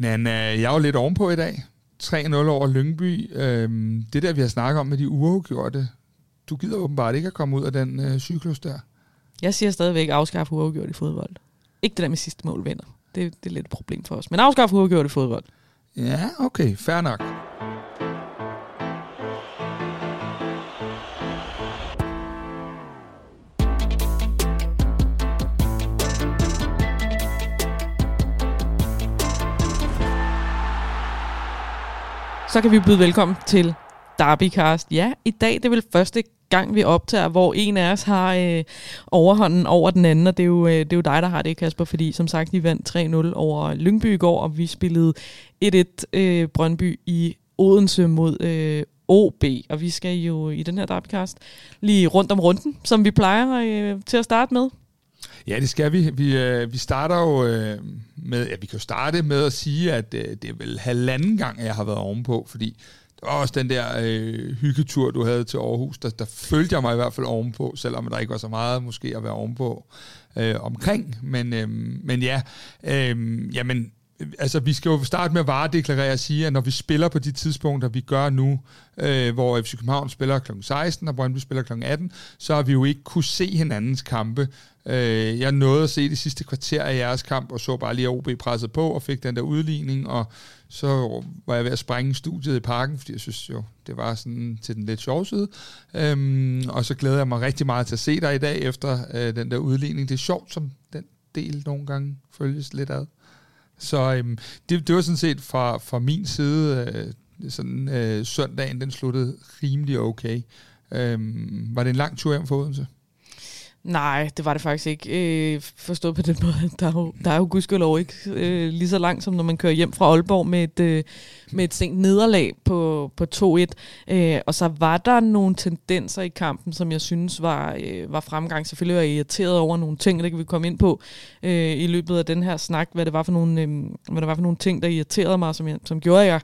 Nana, jeg er jo lidt ovenpå i dag. 3-0 over Lyngby. Øhm, det der, vi har snakket om med de uafgjorte. Du gider åbenbart ikke at komme ud af den øh, cyklus der. Jeg siger stadigvæk afskaffe uafgjort i fodbold. Ikke det der med sidste mål vinder. Det, det er lidt et problem for os. Men afskaffe uafgjort i fodbold. Ja, okay. Fair nok. Så kan vi byde velkommen til Derbycast. Ja, i dag det er vel første gang, vi optager, hvor en af os har øh, overhånden over den anden, og det er, jo, øh, det er jo dig, der har det, Kasper, fordi som sagt, I vandt 3-0 over Lyngby i går, og vi spillede 1-1 øh, Brøndby i Odense mod øh, OB, og vi skal jo i den her Derbycast lige rundt om runden, som vi plejer øh, til at starte med. Ja, det skal vi. Vi, øh, vi starter jo øh, med, ja, vi kan jo starte med at sige, at øh, det er vel halvanden gang, jeg har været ovenpå, fordi det var også den der øh, hyggetur, du havde til Aarhus, der, der følte jeg mig i hvert fald ovenpå, selvom der ikke var så meget måske at være ovenpå øh, omkring. Men, øh, men ja, øh, jamen, altså vi skal jo starte med at varedeklarere og sige, at når vi spiller på de tidspunkter, vi gør nu, øh, hvor FC København spiller kl. 16 og Brøndby spiller kl. 18, så har vi jo ikke kunne se hinandens kampe. Øh, jeg nåede at se det sidste kvarter af jeres kamp, og så bare lige, at OB presset på og fik den der udligning, og så var jeg ved at sprænge studiet i parken, fordi jeg synes jo, det var sådan til den lidt sjove side. Øhm, og så glæder jeg mig rigtig meget til at se dig i dag efter øh, den der udligning. Det er sjovt, som den del nogle gange følges lidt ad. Så øhm, det, det var sådan set fra, fra min side, øh, sådan øh, søndagen, den sluttede rimelig okay. Øhm, var det en lang tur hjem for Odense? Nej, det var det faktisk ikke. Øh, forstået på den måde, der er jo, der er jo gudskelov ikke øh, lige så langt, som når man kører hjem fra Aalborg med et, øh, med et sent nederlag på, på 2-1. Øh, og så var der nogle tendenser i kampen, som jeg synes var, øh, var fremgang. Selvfølgelig var jeg irriteret over nogle ting, det kan vi komme ind på øh, i løbet af den her snak, hvad det var for nogle, øh, hvad det var for nogle ting, der irriterede mig, som, jeg, som gjorde, jeg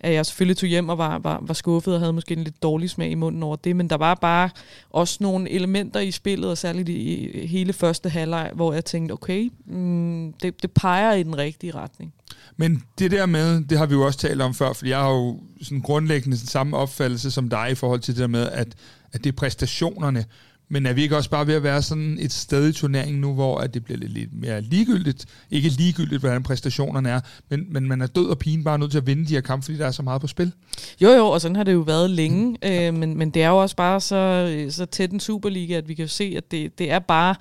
at jeg selvfølgelig tog hjem og var, var, var skuffet og havde måske en lidt dårlig smag i munden over det, men der var bare også nogle elementer i spillet, og særligt i hele første halvleg, hvor jeg tænkte, okay, mm, det, det peger i den rigtige retning. Men det der med, det har vi jo også talt om før, for jeg har jo sådan grundlæggende den samme opfattelse som dig i forhold til det der med, at, at det er præstationerne, men er vi ikke også bare ved at være sådan et sted i turneringen nu, hvor at det bliver lidt, lidt mere ligegyldigt? Ikke ligegyldigt, hvordan præstationerne er, men, men man er død og pine bare nødt til at vinde de her kampe, fordi der er så meget på spil. Jo jo, og sådan har det jo været længe, øh, men, men det er jo også bare så, så tæt en Superliga, at vi kan se, at det, det er bare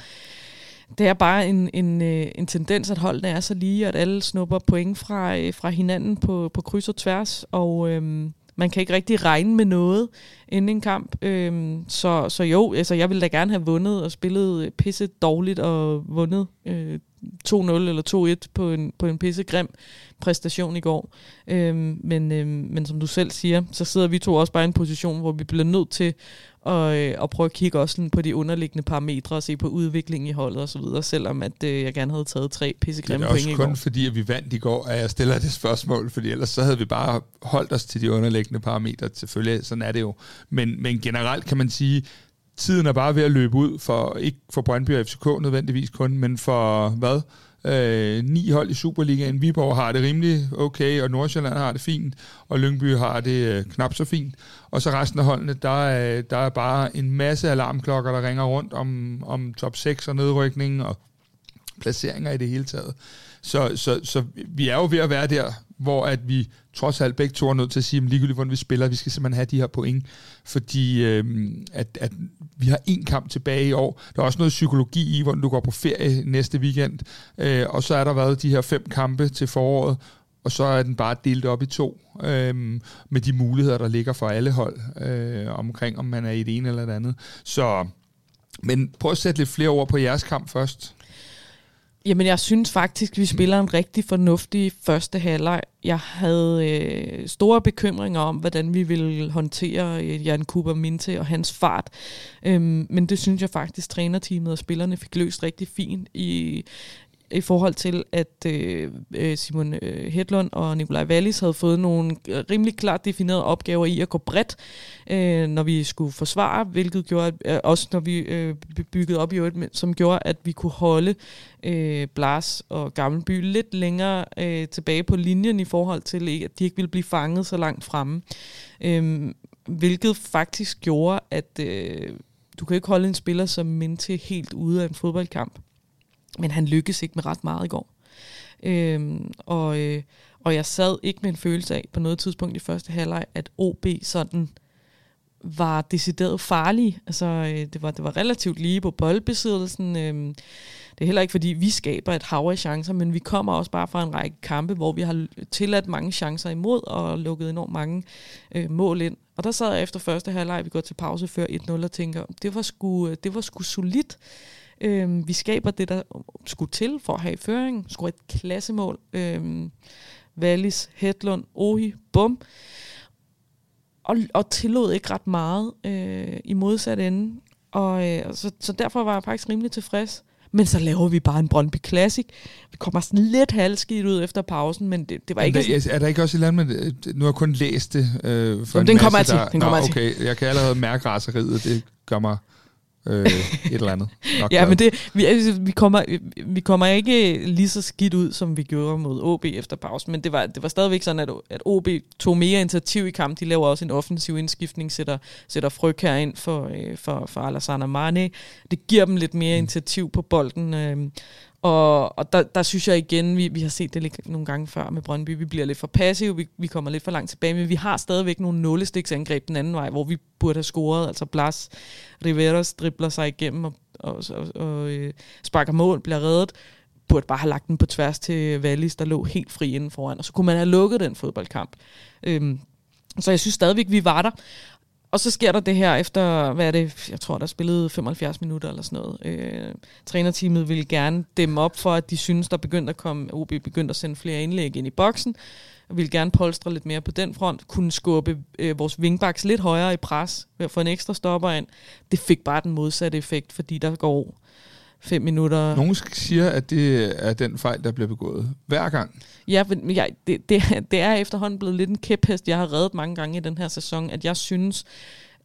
det er bare en, en, øh, en tendens, at holdene er så lige, at alle snupper point fra, øh, fra hinanden på, på kryds og tværs, og øhm, man kan ikke rigtig regne med noget inden en kamp. Øhm, så, så jo, altså jeg ville da gerne have vundet og spillet pisse dårligt og vundet øh, 2-0 eller 2-1 på en, på en pisse grim præstation i går. Øhm, men, øhm, men som du selv siger, så sidder vi to også bare i en position, hvor vi bliver nødt til og, øh, og prøve at kigge også på de underliggende parametre og se på udviklingen i holdet osv., selvom at øh, jeg gerne havde taget tre pissegrimme point i går. Det er også kun fordi, at vi vandt i går, at jeg stiller det spørgsmål, fordi ellers så havde vi bare holdt os til de underliggende parametre. Selvfølgelig, sådan er det jo. Men, men generelt kan man sige, tiden er bare ved at løbe ud for, ikke for Brøndby og FCK nødvendigvis kun, men for hvad? Øh, ni hold i Superligaen. Viborg har det rimelig okay, og Nordsjælland har det fint, og Lyngby har det øh, knap så fint. Og så resten af holdene, der er, der er bare en masse alarmklokker, der ringer rundt om, om top 6 og nedrykning og placeringer i det hele taget. Så, så, så vi er jo ved at være der, hvor at vi trods alt begge to er nødt til at sige, at ligegyldigt hvordan vi spiller, vi skal simpelthen have de her point, fordi øh, at, at vi har en kamp tilbage i år. Der er også noget psykologi i, hvordan du går på ferie næste weekend, øh, og så er der været de her fem kampe til foråret, og så er den bare delt op i to, øh, med de muligheder, der ligger for alle hold, øh, omkring om man er i det ene eller det andet. Så, men prøv at sætte lidt flere ord på jeres kamp først. Jamen, jeg synes faktisk, vi spiller en rigtig fornuftig første halvleg. Jeg havde øh, store bekymringer om, hvordan vi ville håndtere øh, Jan Kuba Minte og hans fart. Øhm, men det synes jeg faktisk, trænerteamet og spillerne fik løst rigtig fint. I, i forhold til, at øh, øh Simon øh, Hedlund og Nikolaj Wallis havde fået nogle øh, rimelig klart definerede opgaver i at gå bredt, øh, når vi skulle forsvare, hvilket gjorde, at, øh, også når vi øh, byggede op i øvrigt, som gjorde, at vi kunne holde øh, Blas og Gammelby lidt længere øh, tilbage på linjen i forhold til, at de ikke ville blive fanget så langt fremme. Øh, hvilket faktisk gjorde, at øh, du kan ikke holde en spiller som Mente helt ude af en fodboldkamp. Men han lykkedes ikke med ret meget i går. Øhm, og, øh, og jeg sad ikke med en følelse af på noget tidspunkt i første halvleg, at OB sådan var decideret farlig. Altså, øh, det, var, det var relativt lige på boldbesiddelsen. Øh, det er heller ikke, fordi vi skaber et hav af chancer, men vi kommer også bare fra en række kampe, hvor vi har tilladt mange chancer imod og lukket enormt mange øh, mål ind. Og der sad jeg efter første halvleg, vi går til pause før 1-0 og tænker, det var sgu, øh, det var sgu solidt. Øh, vi skaber det, der skulle til for at have føring. Skulle et klassemål. Øh, Wallis, Hedlund, Ohi, bum. Og, og tillod ikke ret meget øh, i modsat ende. Og øh, så, så derfor var jeg faktisk rimelig tilfreds. Men så laver vi bare en Brøndby Classic. Vi kommer sådan lidt halvskidt ud efter pausen, men det, det var ikke... Der, er der ikke også et eller andet med... Nu har jeg kun læst det øh, for Jamen, den kommer jeg til. Den kommer Nå, okay, jeg kan allerede mærke raseriet. Det gør mig øh, et eller andet. Nok ja, men det, vi, altså, vi, kommer, vi kommer ikke lige så skidt ud, som vi gjorde mod OB efter pausen, men det var, det var stadigvæk sådan, at, at OB tog mere initiativ i kampen. De laver også en offensiv indskiftning, sætter, sætter fryg her ind for, øh, for, for Alassane Mane. Det giver dem lidt mere mm. initiativ på bolden, øh, og, og der, der synes jeg igen, vi, vi har set det lidt nogle gange før med Brøndby, vi bliver lidt for passive, vi, vi kommer lidt for langt tilbage, men vi har stadigvæk nogle nålestiksangreb den anden vej, hvor vi burde have scoret. Altså Blas Riveros dribler sig igennem og, og, og, og øh, sparker mål, bliver reddet burde bare have lagt den på tværs til Wallis, der lå helt fri inden foran, og så kunne man have lukket den fodboldkamp. Øhm, så jeg synes stadigvæk, vi var der. Og så sker der det her efter, hvad er det, jeg tror, der spillede 75 minutter eller sådan noget. Øh, trænerteamet ville gerne dæmme op for, at de synes, der begyndte at komme, OB begyndte at sende flere indlæg ind i boksen, og ville gerne polstre lidt mere på den front, kunne skubbe øh, vores wingbacks lidt højere i pres ved at få en ekstra stopper ind. Det fik bare den modsatte effekt, fordi der går fem minutter. Nogle siger, at det er den fejl, der bliver begået hver gang. Ja, men ja, det, det, det er efterhånden blevet lidt en kæphest, jeg har reddet mange gange i den her sæson, at jeg synes,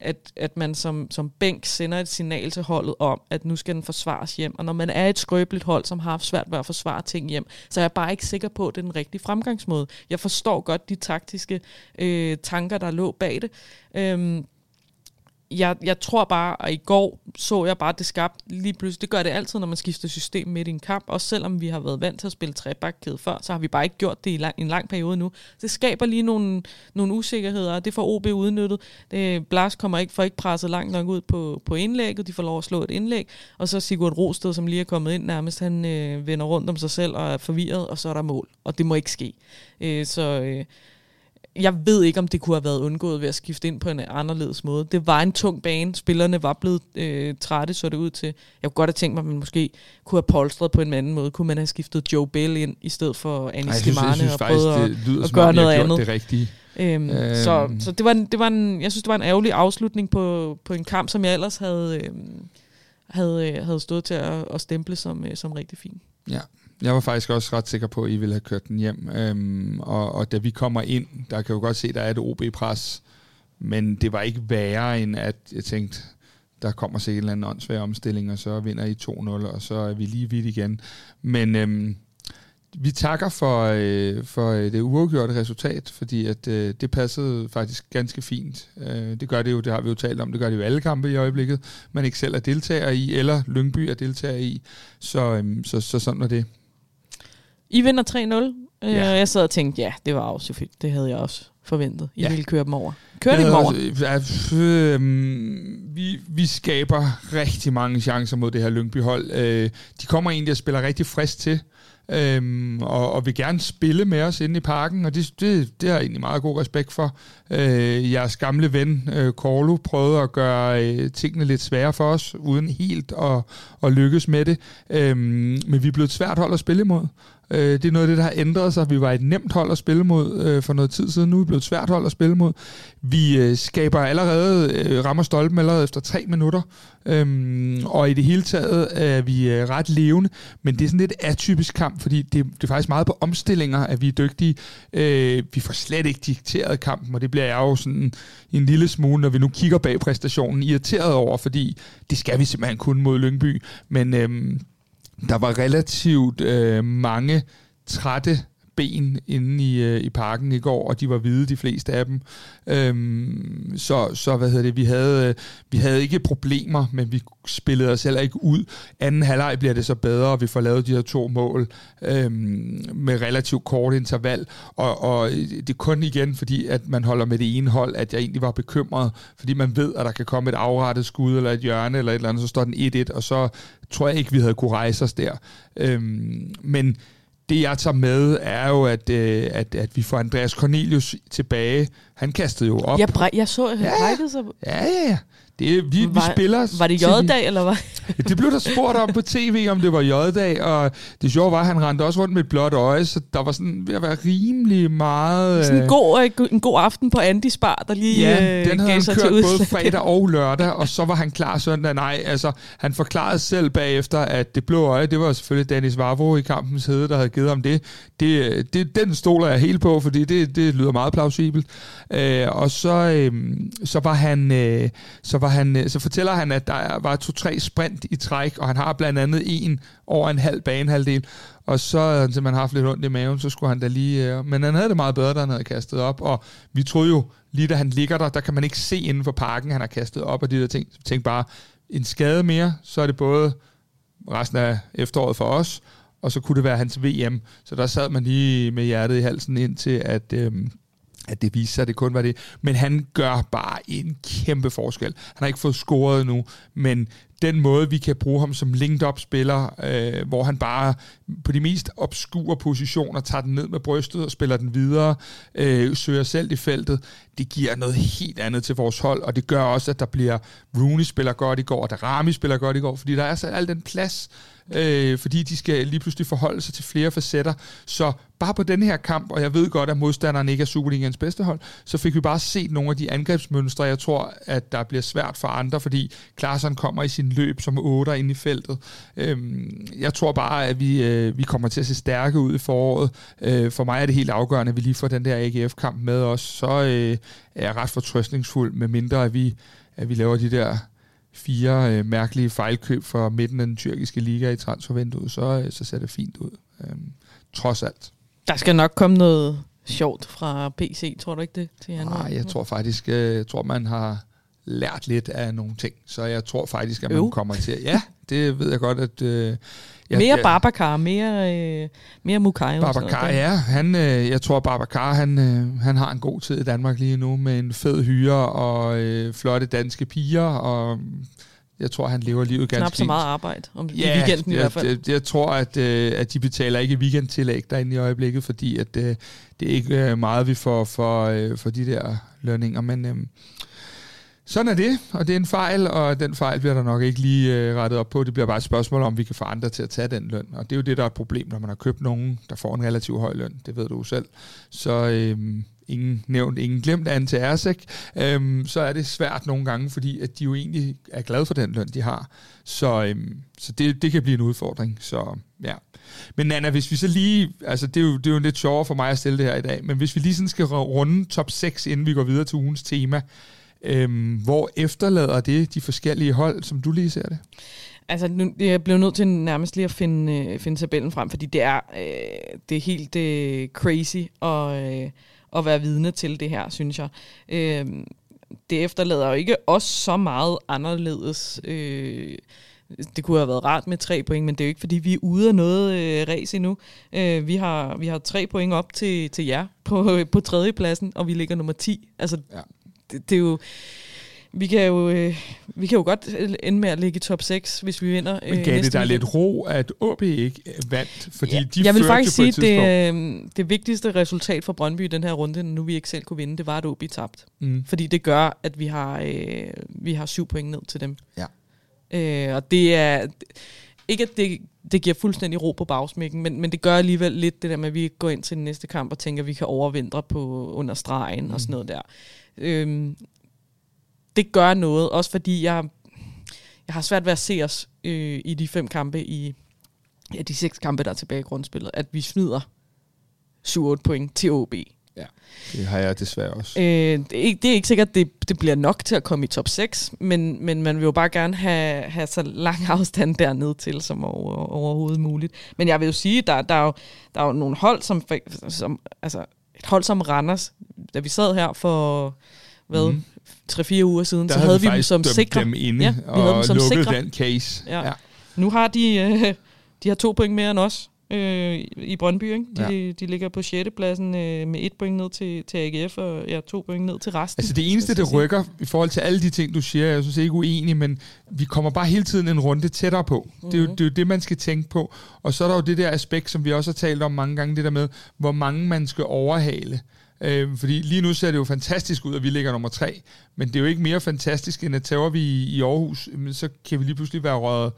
at, at man som, som bænk sender et signal til holdet om, at nu skal den forsvares hjem. Og når man er et skrøbeligt hold, som har haft svært ved at forsvare ting hjem, så er jeg bare ikke sikker på, at det er den rigtige fremgangsmåde. Jeg forstår godt de taktiske øh, tanker, der lå bag det. Øhm, jeg, jeg tror bare, at i går så jeg bare, det skabte lige pludselig. Det gør det altid, når man skifter system midt i en kamp. Også selvom vi har været vant til at spille trebakkæde før, så har vi bare ikke gjort det i lang, en lang periode nu. Det skaber lige nogle, nogle usikkerheder, og det får OB udnyttet. Øh, det, Blas kommer ikke, for ikke presset langt nok ud på, på indlægget. De får lov at slå et indlæg. Og så Sigurd Rosted, som lige er kommet ind nærmest, han øh, vender rundt om sig selv og er forvirret, og så er der mål. Og det må ikke ske. Øh, så... Øh, jeg ved ikke, om det kunne have været undgået ved at skifte ind på en anderledes måde. Det var en tung bane. Spillerne var blevet øh, trætte, så det ud til. Jeg kunne godt have tænkt mig, at man måske kunne have polstret på en anden måde. Kunne man have skiftet Joe Bell ind, i stedet for Anis Slimane, og prøvet at, at gøre noget andet. Det rigtige. Øhm, øhm. Så, så det var, en, det var en, jeg synes, det var en ærgerlig afslutning på, på en kamp, som jeg ellers havde, øh, havde, øh, havde stået til at, at stemple som, øh, som rigtig fin. Ja, jeg var faktisk også ret sikker på, at I ville have kørt den hjem. Øhm, og, og da vi kommer ind, der kan jo godt se, at der er et OB-pres. Men det var ikke værre, end at jeg tænkte, der kommer sig en eller anden åndssvær omstilling, og så vinder I 2-0, og så er vi lige vidt igen. Men øhm, vi takker for, øh, for øh, det uafgjorte resultat, fordi at øh, det passede faktisk ganske fint. Øh, det gør det jo, det har vi jo talt om, det gør det jo alle kampe i øjeblikket, man ikke selv er deltager i, eller Lyngby er deltager i. Så, øh, så, så sådan er det. I vinder 3-0. Øh, ja. Jeg sad og tænkte, ja, det var også selvfølgelig. Det havde jeg også forventet. I ja. ville køre dem over. Kør dem over. Altså, øh, vi, vi skaber rigtig mange chancer mod det her Lyngby-hold. Øh, de kommer egentlig og spiller rigtig frisk til. Øhm, og, og vil gerne spille med os inde i parken, og det, det, det har jeg egentlig meget god respekt for. Øh, jeres gamle ven, øh, Corlo, prøvede at gøre øh, tingene lidt svære for os, uden helt at, at lykkes med det. Øhm, men vi er blevet et svært hold at spille imod. Øh, det er noget af det, der har ændret sig. Vi var et nemt hold at spille mod øh, for noget tid siden. Nu er vi blevet et svært hold at spille mod. Vi øh, skaber allerede, øh, rammer stolpen allerede efter tre minutter. Øhm, og i det hele taget er vi øh, ret levende, men det er sådan lidt atypisk kamp, fordi det, det er faktisk meget på omstillinger, at vi er dygtige. Øh, vi får slet ikke dikteret kampen, og det bliver jeg jo sådan en lille smule, når vi nu kigger bag præstationen, irriteret over, fordi det skal vi simpelthen kun mod Lyngby. Men øhm, der var relativt øh, mange trætte ben inde i, øh, i parken i går, og de var hvide, de fleste af dem. Øhm, så, så hvad hedder det, vi havde, øh, vi havde ikke problemer, men vi spillede os heller ikke ud. Anden halvleg bliver det så bedre, og vi får lavet de her to mål øhm, med relativt kort interval, og, og det er kun igen, fordi at man holder med det ene hold, at jeg egentlig var bekymret, fordi man ved, at der kan komme et afrettet skud, eller et hjørne, eller et eller andet, så står den 1-1, og så tror jeg ikke, vi havde kunne rejse os der. Øhm, men det jeg tager med, er jo, at, øh, at, at vi får Andreas Cornelius tilbage. Han kastede jo op. Jeg, bræ- jeg så, at han ja, brækkede sig. Ja, ja, ja. Det, vi, var, vi spiller... Var det J-dag, eller hvad? det blev der spurgt om på tv, om det var J-dag, og det sjove var, at han rendte også rundt med et blåt øje, så der var sådan ved at være rimelig meget... Sådan en god, øh, en god aften på Andys bar, der lige Ja, øh, den havde han kørt både fredag og lørdag, og så var han klar søndag. Nej, altså, han forklarede selv bagefter, at det blå øje, det var selvfølgelig Dennis Vavro i kampens hede, der havde givet ham det. det, det den stoler jeg helt på, fordi det, det lyder meget plausibelt. Øh, og så, øh, så var han... Øh, så var han, øh, så fortæller han, at der var to-tre sprint i træk, og han har blandt andet en over en halv banehalvdel, og så havde han simpelthen haft lidt ondt i maven, så skulle han da lige... Øh, men han havde det meget bedre, da han havde kastet op, og vi troede jo, lige da han ligger der, der kan man ikke se inden for parken, han har kastet op, og de der ting. Så tænkte bare, en skade mere, så er det både resten af efteråret for os, og så kunne det være hans VM. Så der sad man lige med hjertet i halsen ind til, at... Øh, at det viser sig, at det kun var det. Men han gør bare en kæmpe forskel. Han har ikke fået scoret nu, men den måde, vi kan bruge ham som linked-up-spiller, øh, hvor han bare på de mest obskure positioner tager den ned med brystet og spiller den videre, øh, søger selv i feltet, det giver noget helt andet til vores hold, og det gør også, at der bliver Rooney spiller godt i går, og der Rami spiller godt i går, fordi der er så al den plads, øh, fordi de skal lige pludselig forholde sig til flere facetter. Så bare på den her kamp, og jeg ved godt, at modstanderen ikke er Superligans bedste hold, så fik vi bare set nogle af de angrebsmønstre, jeg tror, at der bliver svært for andre, fordi Klaarsson kommer i sin løb som otter ind i feltet. Øhm, jeg tror bare, at vi, øh, vi kommer til at se stærke ud i foråret. Øh, for mig er det helt afgørende, at vi lige får den der AGF-kamp med os. Så øh, er jeg ret fortrøstningsfuld, med mindre at vi, at vi laver de der fire øh, mærkelige fejlkøb for midten af den tyrkiske liga i transfervinduet, så, øh, så ser det fint ud. Øhm, trods alt. Der skal nok komme noget sjovt fra PC, tror du ikke det, til januar? Nej, jeg tror faktisk, øh, jeg tror man har lært lidt af nogle ting, så jeg tror faktisk, at man Øv. kommer til at... Ja, det ved jeg godt, at... Øh, Ja, mere ja, Babacar, mere, øh, mere Mukai. Babacar, ja. Han, øh, jeg tror, Babacar han, øh, han har en god tid i Danmark lige nu med en fed hyre og øh, flotte danske piger, og jeg tror, han lever livet ganske Knap så meget arbejde om ja, i weekenden jeg, i hvert fald. Jeg, jeg tror, at, øh, at de betaler ikke weekendtillæg derinde i øjeblikket, fordi at, øh, det er ikke øh, meget, vi får for, øh, for de der lønninger, men... Øh, sådan er det, og det er en fejl, og den fejl bliver der nok ikke lige øh, rettet op på. Det bliver bare et spørgsmål, om vi kan få andre til at tage den løn. Og det er jo det, der er et problem, når man har købt nogen, der får en relativt høj løn. Det ved du jo selv. Så øh, ingen nævnt, ingen glemt an til Ersek. Øh, så er det svært nogle gange, fordi at de jo egentlig er glade for den løn, de har. Så, øh, så det, det kan blive en udfordring. Så ja. Men Nana, hvis vi så lige, altså det er, jo, det er jo lidt sjovere for mig at stille det her i dag, men hvis vi lige sådan skal runde top 6, inden vi går videre til ugens tema, Øhm, hvor efterlader det de forskellige hold, som du lige ser det? Altså, nu, jeg blev nødt til nærmest lige at finde, øh, finde tabellen frem, fordi det er, øh, det er helt øh, crazy at, øh, at være vidne til det her, synes jeg. Øh, det efterlader jo ikke os så meget anderledes. Øh, det kunne have været rart med tre point, men det er jo ikke, fordi vi er ude af noget øh, race endnu. Øh, vi, har, vi har tre point op til, til jer på, på tredjepladsen, og vi ligger nummer 10. Altså, ja det, det er jo... Vi kan jo, øh, vi kan jo godt ende med at ligge i top 6, hvis vi vinder øh, Men gav det der lidt ro, at OB ikke vandt? Fordi ja, de jeg vil faktisk sige, at det, øh, det vigtigste resultat for Brøndby i den her runde, nu vi ikke selv kunne vinde, det var, at OB tabt. Mm. Fordi det gør, at vi har, øh, vi har syv point ned til dem. Ja. Øh, og det er ikke at det, det giver fuldstændig ro på bagsmækken, men, men det gør alligevel lidt det der med, at vi går ind til den næste kamp og tænker, at vi kan overvintre på under stregen mm. og sådan noget der. Øhm, det gør noget, også fordi jeg, jeg har svært ved at se os øh, i de fem kampe i ja, de seks kampe, der er tilbage i grundspillet, at vi snyder 7-8 point til OB. Ja, det har jeg desværre også. Øh, det, er ikke, det er ikke sikkert, at det, det bliver nok til at komme i top 6, men, men man vil jo bare gerne have, have så lang afstand derned til som over, overhovedet muligt. Men jeg vil jo sige, der, der, er, jo, der er jo nogle hold, som, som altså et hold som Randers, da vi sad her for, hvad, mm. 3-4 uger siden, der så havde, havde vi dem som sikre. dem inde ja, vi og havde dem som lukket sikre. den case. Ja. Ja. Nu har de, øh, de har to point mere end os øh, i Brøndby. Ikke? De, ja. de ligger på 6. pladsen øh, med et point ned til, til AGF, og ja, to point ned til resten. Altså det eneste, der rykker i forhold til alle de ting, du siger, jeg synes ikke uenig, men vi kommer bare hele tiden en runde tættere på. Mm-hmm. Det, er jo, det er jo det, man skal tænke på. Og så er der jo det der aspekt, som vi også har talt om mange gange, det der med, hvor mange man skal overhale. Øh, fordi lige nu ser det jo fantastisk ud, at vi ligger nummer tre, men det er jo ikke mere fantastisk, end at tager vi i, i Aarhus, så kan vi lige pludselig være røget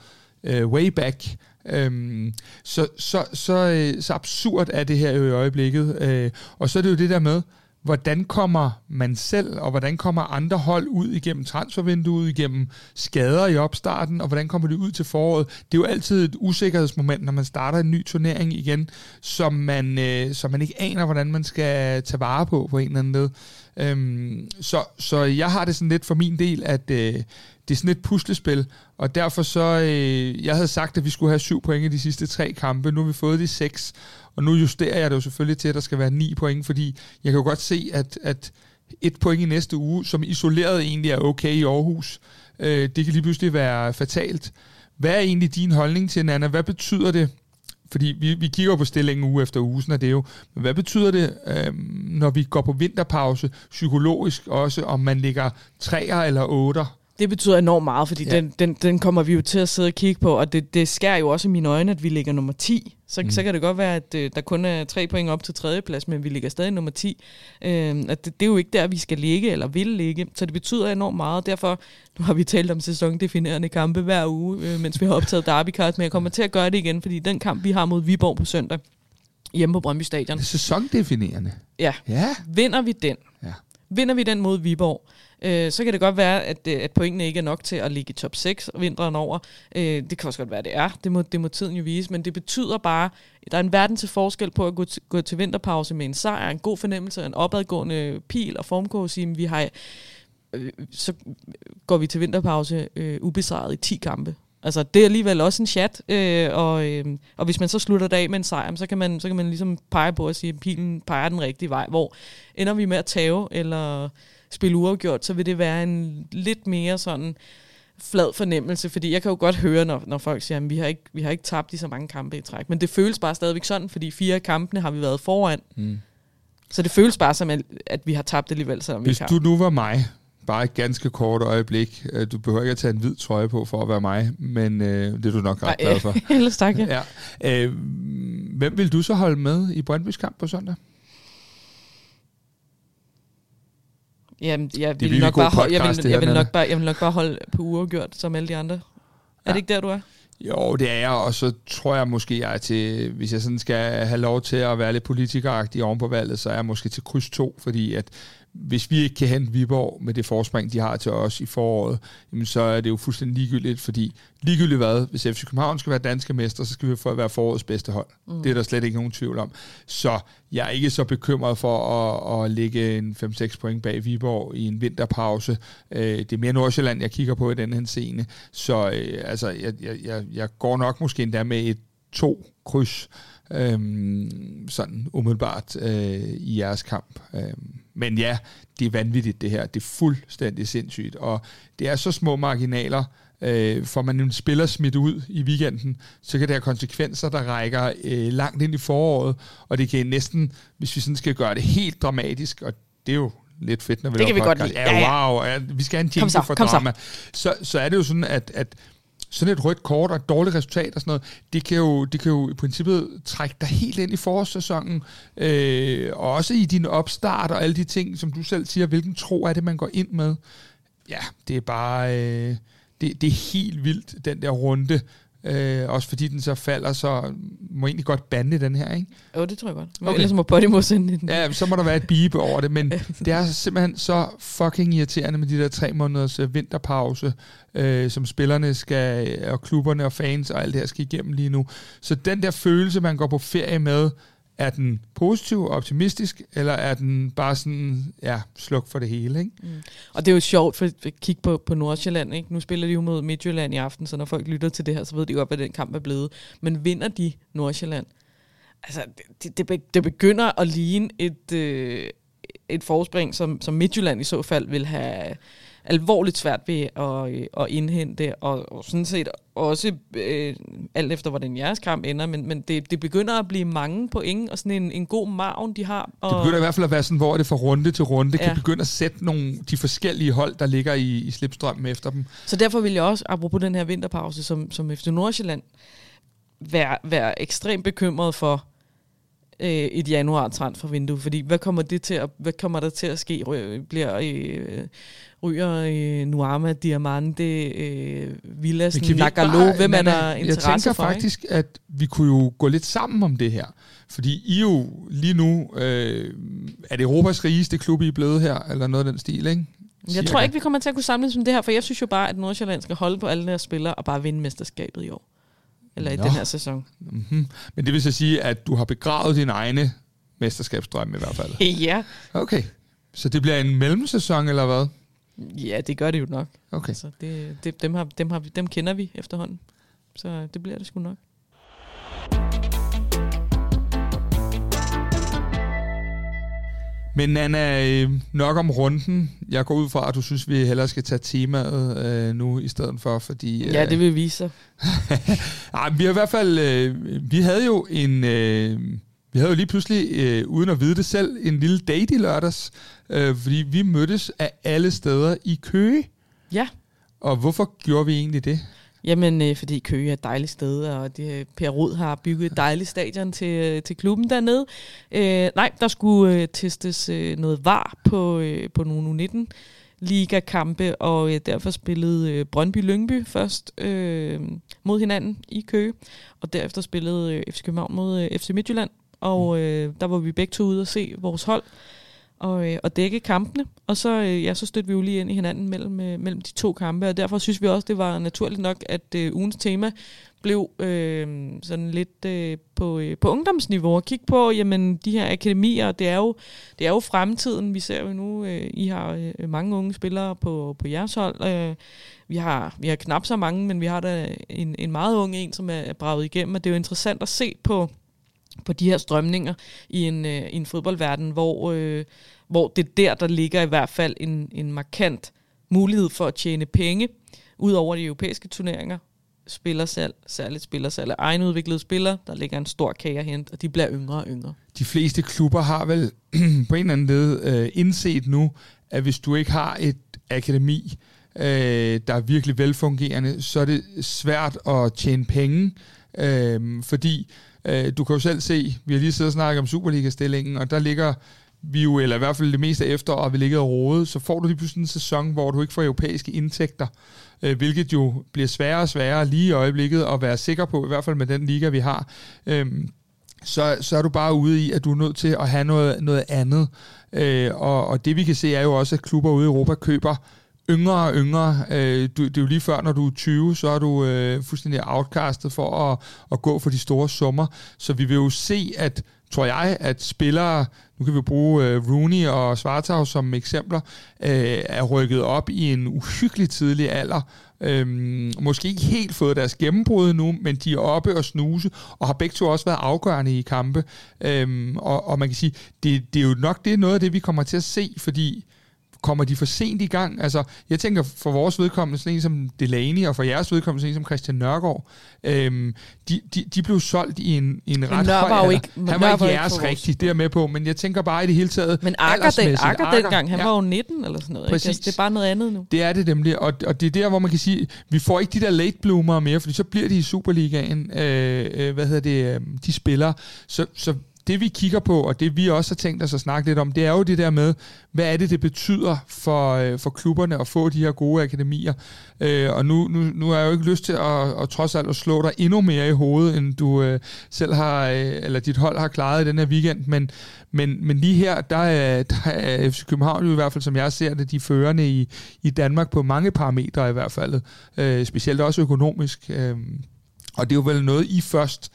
øh, way back. Øhm, så, så, så, øh, så absurd er det her jo i øjeblikket. Øh, og så er det jo det der med, hvordan kommer man selv, og hvordan kommer andre hold ud igennem transfervinduet, igennem skader i opstarten, og hvordan kommer det ud til foråret. Det er jo altid et usikkerhedsmoment, når man starter en ny turnering igen, som man, øh, som man ikke aner, hvordan man skal tage vare på på en eller anden led. Øhm, så, så jeg har det sådan lidt for min del, at øh, det er sådan et puslespil, og derfor så, øh, jeg havde sagt, at vi skulle have syv point i de sidste tre kampe, nu har vi fået de seks, og nu justerer jeg det jo selvfølgelig til, at der skal være ni point, fordi jeg kan jo godt se, at, at et point i næste uge, som isoleret egentlig er okay i Aarhus, øh, det kan lige pludselig være fatalt. Hvad er egentlig din holdning til, Nana? Hvad betyder det, fordi vi, vi kigger på stillingen uge efter uge, sådan er det jo. Men hvad betyder det, øh, når vi går på vinterpause, psykologisk også, om man ligger treer eller otter? Det betyder enormt meget, fordi ja. den, den, den kommer vi jo til at sidde og kigge på, og det, det skærer jo også i mine øjne, at vi ligger nummer 10. Så, mm. så kan det godt være, at øh, der kun er tre point op til tredjeplads, men vi ligger stadig nummer 10. Øh, at det, det er jo ikke der, vi skal ligge eller vil ligge, så det betyder enormt meget. Derfor, nu har vi talt om sæsondefinerende kampe hver uge, øh, mens vi har optaget Derby men jeg kommer til at gøre det igen, fordi den kamp, vi har mod Viborg på søndag, hjemme på Brøndby Stadion. Det er sæsondefinerende? Ja. ja. Vinder vi den, ja. vinder vi den mod Viborg, øh, så kan det godt være, at, øh, at pointene ikke er nok til at ligge i top 6 vinteren over. Øh, det kan også godt være, at det er. Det må, det må tiden jo vise. Men det betyder bare, at der er en verden til forskel på at gå til, gå til vinterpause med en sejr, en god fornemmelse, en opadgående pil og formkog. Sige, vi har, øh, så går vi til vinterpause øh, ubesejret i 10 kampe. Altså, det er alligevel også en chat, øh, og, øh, og hvis man så slutter det af med en sejr, så kan man, så kan man ligesom pege på at sige, at pilen peger den rigtige vej. Hvor ender vi med at tage, eller spille uafgjort, så vil det være en lidt mere sådan flad fornemmelse, fordi jeg kan jo godt høre, når, når folk siger, at vi har, ikke, vi har ikke tabt i så mange kampe i træk, men det føles bare stadigvæk sådan, fordi fire af kampene har vi været foran. Mm. Så det føles bare som, at vi har tabt alligevel, selvom Hvis vi du nu var mig, bare et ganske kort øjeblik. Øh, du behøver ikke at tage en hvid trøje på for at være mig, men øh, det er du nok ret glad for. Ellers tak, ja. ja. Øh, hvem vil du så holde med i Brøndby's kamp på søndag? Jamen, jeg vil, nok bare, jeg vil, jeg, vil nok bare, jeg vil nok bare holde på uafgjort, som alle de andre. Ja. Er det ikke der, du er? Jo, det er jeg, og så tror jeg måske, jeg er til, hvis jeg sådan skal have lov til at være lidt politikeragtig oven på valget, så er jeg måske til kryds 2, fordi at hvis vi ikke kan hente Viborg med det forspring, de har til os i foråret, jamen så er det jo fuldstændig ligegyldigt, fordi ligegyldigt hvad, hvis FC København skal være danske mester, så skal vi få være forårets bedste hold. Mm. Det er der slet ikke nogen tvivl om. Så jeg er ikke så bekymret for at, at lægge en 5-6 point bag Viborg i en vinterpause. Øh, det er mere Nordsjælland, jeg kigger på i den her scene. Så øh, altså, jeg, jeg, jeg går nok måske endda med et to kryds, øhm, sådan umiddelbart øh, i jeres kamp. Øhm, men ja, det er vanvittigt det her. Det er fuldstændig sindssygt. Og det er så små marginaler, øh, får man en spiller smidt ud i weekenden, så kan det have konsekvenser, der rækker øh, langt ind i foråret, og det kan næsten, hvis vi sådan skal gøre det helt dramatisk, og det er jo lidt fedt, når vi det kan vi godt lide. Ja, wow, ja, vi skal have en jingle for drama. Så. så, så er det jo sådan, at, at sådan et rødt kort og et dårligt resultat og sådan noget, det kan jo, det kan jo i princippet trække dig helt ind i forårssæsonen, øh, og også i din opstart og alle de ting, som du selv siger, hvilken tro er det, man går ind med. Ja, det er bare, øh, det, det er helt vildt, den der runde, Øh, også fordi den så falder, så må egentlig godt bande den her, ikke? Jo, det tror jeg godt. Men okay. ellers må Podimo sende den. Ja, så må der være et bibe over det, men det er simpelthen så fucking irriterende med de der tre måneders øh, vinterpause, øh, som spillerne skal, og klubberne og fans og alt det her skal igennem lige nu. Så den der følelse, man går på ferie med, er den positiv og optimistisk, eller er den bare sådan, ja, sluk for det hele, ikke? Mm. Og det er jo sjovt, for at kigge på, på Nordsjælland, ikke? Nu spiller de jo mod Midtjylland i aften, så når folk lytter til det her, så ved de jo godt, hvad den kamp er blevet. Men vinder de Nordsjælland? Altså, det, det, det begynder at ligne et, øh, et forspring, som, som Midtjylland i så fald vil have alvorligt svært ved at, øh, at indhente, og, og sådan set også øh, alt efter, hvordan jeres kamp ender, men, men det, det begynder at blive mange point, og sådan en, en god maven, de har. Og det begynder i hvert fald at være sådan, hvor det fra runde til runde ja. kan begynde at sætte nogle, de forskellige hold, der ligger i, i slipstrømmen efter dem. Så derfor vil jeg også, apropos den her vinterpause, som, som efter Nordsjælland, være, være ekstremt bekymret for, øh, et januar transfervindue, fordi hvad kommer det til at, hvad kommer der til at ske? Bliver øh, ryger øh, Nuama, Diamante, øh, Villas, Nagalo, hvem er der interesse Jeg tænker for, faktisk, ikke? at vi kunne jo gå lidt sammen om det her. Fordi I jo lige nu, øh, er det Europas rigeste klub, I er blevet her, eller noget af den stil, ikke? Cirka. Jeg tror ikke, vi kommer til at kunne samles om det her, for jeg synes jo bare, at Nordsjælland skal holde på alle deres spillere og bare vinde mesterskabet i år. Eller i Nå. den her sæson. Mm-hmm. Men det vil så sige, at du har begravet din egne mesterskabsdrøm i hvert fald. ja. Okay. Så det bliver en mellemsæson, eller hvad? Ja, det gør det jo nok. Okay. Altså, det, det, dem, har, dem, har, dem kender vi efterhånden. Så det bliver det sgu nok. Men Anna, øh, nok om runden. Jeg går ud fra, at du synes, vi hellere skal tage temaet øh, nu i stedet for, fordi... Øh, ja, det vil vise sig. Ej, vi har i hvert fald... Øh, vi havde jo en... Øh, vi havde jo lige pludselig, øh, uden at vide det selv, en lille date i lørdags, øh, fordi vi mødtes af alle steder i Køge. Ja. Og hvorfor gjorde vi egentlig det? Jamen, øh, fordi Køge er et dejligt sted, og det, Per Rod har bygget et dejligt stadion til, øh, til klubben dernede. Øh, nej, der skulle øh, testes øh, noget var på, øh, på nogle U19 ligakampe, og øh, derfor spillede øh, Brøndby Lyngby først øh, mod hinanden i Køge, og derefter spillede øh, FC København mod øh, FC Midtjylland, og øh, der var vi begge to ude og se vores hold og, øh, og dække kampene. Og så, øh, ja, så stødte vi jo lige ind i hinanden mellem, øh, mellem de to kampe, og derfor synes vi også, det var naturligt nok, at øh, ugens tema blev øh, sådan lidt øh, på, øh, på ungdomsniveau og kigge på, jamen de her akademier, det er jo, det er jo fremtiden. Vi ser jo nu, øh, I har øh, mange unge spillere på, på jeres hold. Øh, vi, har, vi har knap så mange, men vi har da en, en meget ung en, som er braget igennem, og det er jo interessant at se på, på de her strømninger i en, øh, i en fodboldverden, hvor, øh, hvor det der, der ligger i hvert fald en, en markant mulighed for at tjene penge, ud over de europæiske turneringer, spillersalg, særligt spillersalg af egenudviklede spillere, der ligger en stor kage at hente, og de bliver yngre og yngre. De fleste klubber har vel på en eller anden led øh, indset nu, at hvis du ikke har et akademi, øh, der er virkelig velfungerende, så er det svært at tjene penge, øh, fordi Øh, du kan jo selv se, vi har lige siddet og snakket om Superliga-stillingen, og der ligger vi jo, eller i hvert fald det meste efter, og vi ligger og rode, så får du lige pludselig en sæson, hvor du ikke får europæiske indtægter, øh, hvilket jo bliver sværere og sværere lige i øjeblikket at være sikker på, i hvert fald med den liga, vi har. Øh, så, så er du bare ude i, at du er nødt til at have noget, noget andet. Øh, og, og det vi kan se er jo også, at klubber ude i Europa køber yngre og yngre. Øh, du, det er jo lige før, når du er 20, så er du øh, fuldstændig outcastet for at, at gå for de store summer. Så vi vil jo se, at tror jeg, at spillere, nu kan vi bruge øh, Rooney og Svartau som eksempler, øh, er rykket op i en uhyggelig tidlig alder. Øhm, måske ikke helt fået deres gennembrud nu, men de er oppe og snuse, og har begge to også været afgørende i kampe. Øhm, og, og man kan sige, det, det er jo nok det er noget af det, vi kommer til at se, fordi kommer de for sent i gang? Altså, jeg tænker for vores vedkommende, sådan en som Delaney, og for jeres vedkommende, sådan en som Christian Nørgaard, øhm, de, de, de blev solgt i en, i en ret høj... Var jo ikke, han var ikke jeres rigtigt, det er med på, men jeg tænker bare i det hele taget... Men Akker, den, Akker, Akker dengang, han ja. var jo 19 eller sådan noget. Præcis. Ikke? Altså, det er bare noget andet nu. Det er det nemlig, og, og det er der, hvor man kan sige, vi får ikke de der late bloomer mere, fordi så bliver de i Superligaen, øh, øh, hvad hedder det, øh, de spiller. Så, så det vi kigger på, og det vi også har tænkt os at snakke lidt om, det er jo det der med, hvad er det, det betyder for, øh, for klubberne at få de her gode akademier. Øh, og nu, nu, nu har jeg jo ikke lyst til at, at trods alt at slå dig endnu mere i hovedet, end du øh, selv har, øh, eller dit hold har klaret i den her weekend, men, men, men lige her, der er, der er FC København jo i hvert fald, som jeg ser det, de førende i, i Danmark på mange parametre i hvert fald, øh, specielt også økonomisk. Øh, og det er jo vel noget, I først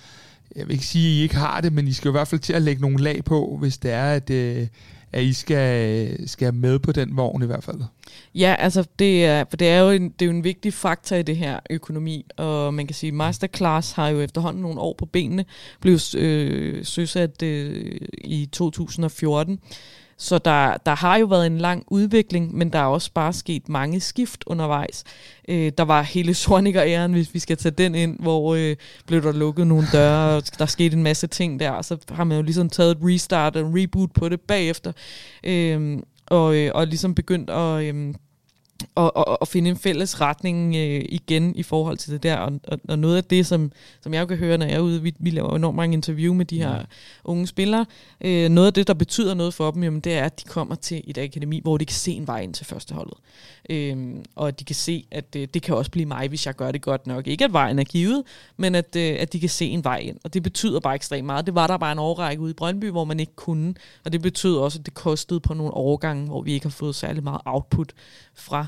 jeg vil ikke sige, at I ikke har det, men I skal i hvert fald til at lægge nogle lag på, hvis det er, at, øh, at I skal, skal med på den vogn i hvert fald. Ja, altså det er, for det er, jo en, det er jo en vigtig faktor i det her økonomi, og man kan sige, Masterclass har jo efterhånden nogle år på benene, blev øh, søsat øh, i 2014, så der, der har jo været en lang udvikling, men der er også bare sket mange skift undervejs. Øh, der var hele Sorniger-æren, hvis vi skal tage den ind, hvor øh, blev der lukket nogle døre, og der skete en masse ting der, og så har man jo ligesom taget et restart og en reboot på det bagefter, øh, og, øh, og ligesom begyndt at... Øh, og, og, og finde en fælles retning øh, igen i forhold til det der. Og, og, og noget af det, som, som jeg kan høre, når jeg er ude, vi, vi laver enormt mange interview med de her ja. unge spillere, øh, noget af det, der betyder noget for dem, jamen, det er, at de kommer til et akademi, hvor de kan se en vej ind til førsteholdet. Øh, og de kan se, at øh, det kan også blive mig, hvis jeg gør det godt nok. Ikke at vejen er givet, men at, øh, at de kan se en vej ind. Og det betyder bare ekstremt meget. Det var der bare en overrække ude i Brøndby, hvor man ikke kunne. Og det betyder også, at det kostede på nogle overgange, hvor vi ikke har fået særlig meget output fra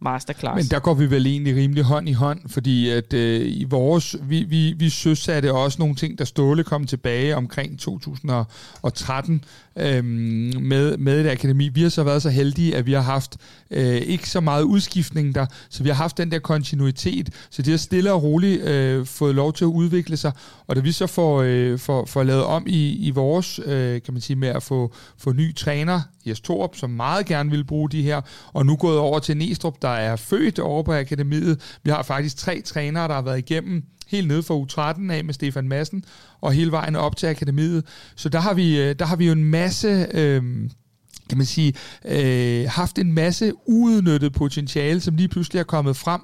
masterclass. Men der går vi vel egentlig rimelig hånd i hånd, fordi at øh, i vores, vi, vi, vi søsatte også nogle ting, der Ståle kom tilbage omkring 2013 øh, med, med et akademi. Vi har så været så heldige, at vi har haft øh, ikke så meget udskiftning der, så vi har haft den der kontinuitet, så det har stille og roligt øh, fået lov til at udvikle sig, og da vi så får, øh, får, får lavet om i, i vores, øh, kan man sige, med at få, få ny træner, Jes Torup, som meget gerne vil bruge de her, og nu gået over til Næstrup, der er født over på akademiet. Vi har faktisk tre trænere, der har været igennem helt ned fra U13 af med Stefan Madsen, og hele vejen op til akademiet. Så der har vi, øh, der har vi jo en masse... Øh, kan man sige, øh, haft en masse uudnyttet potentiale, som lige pludselig er kommet frem,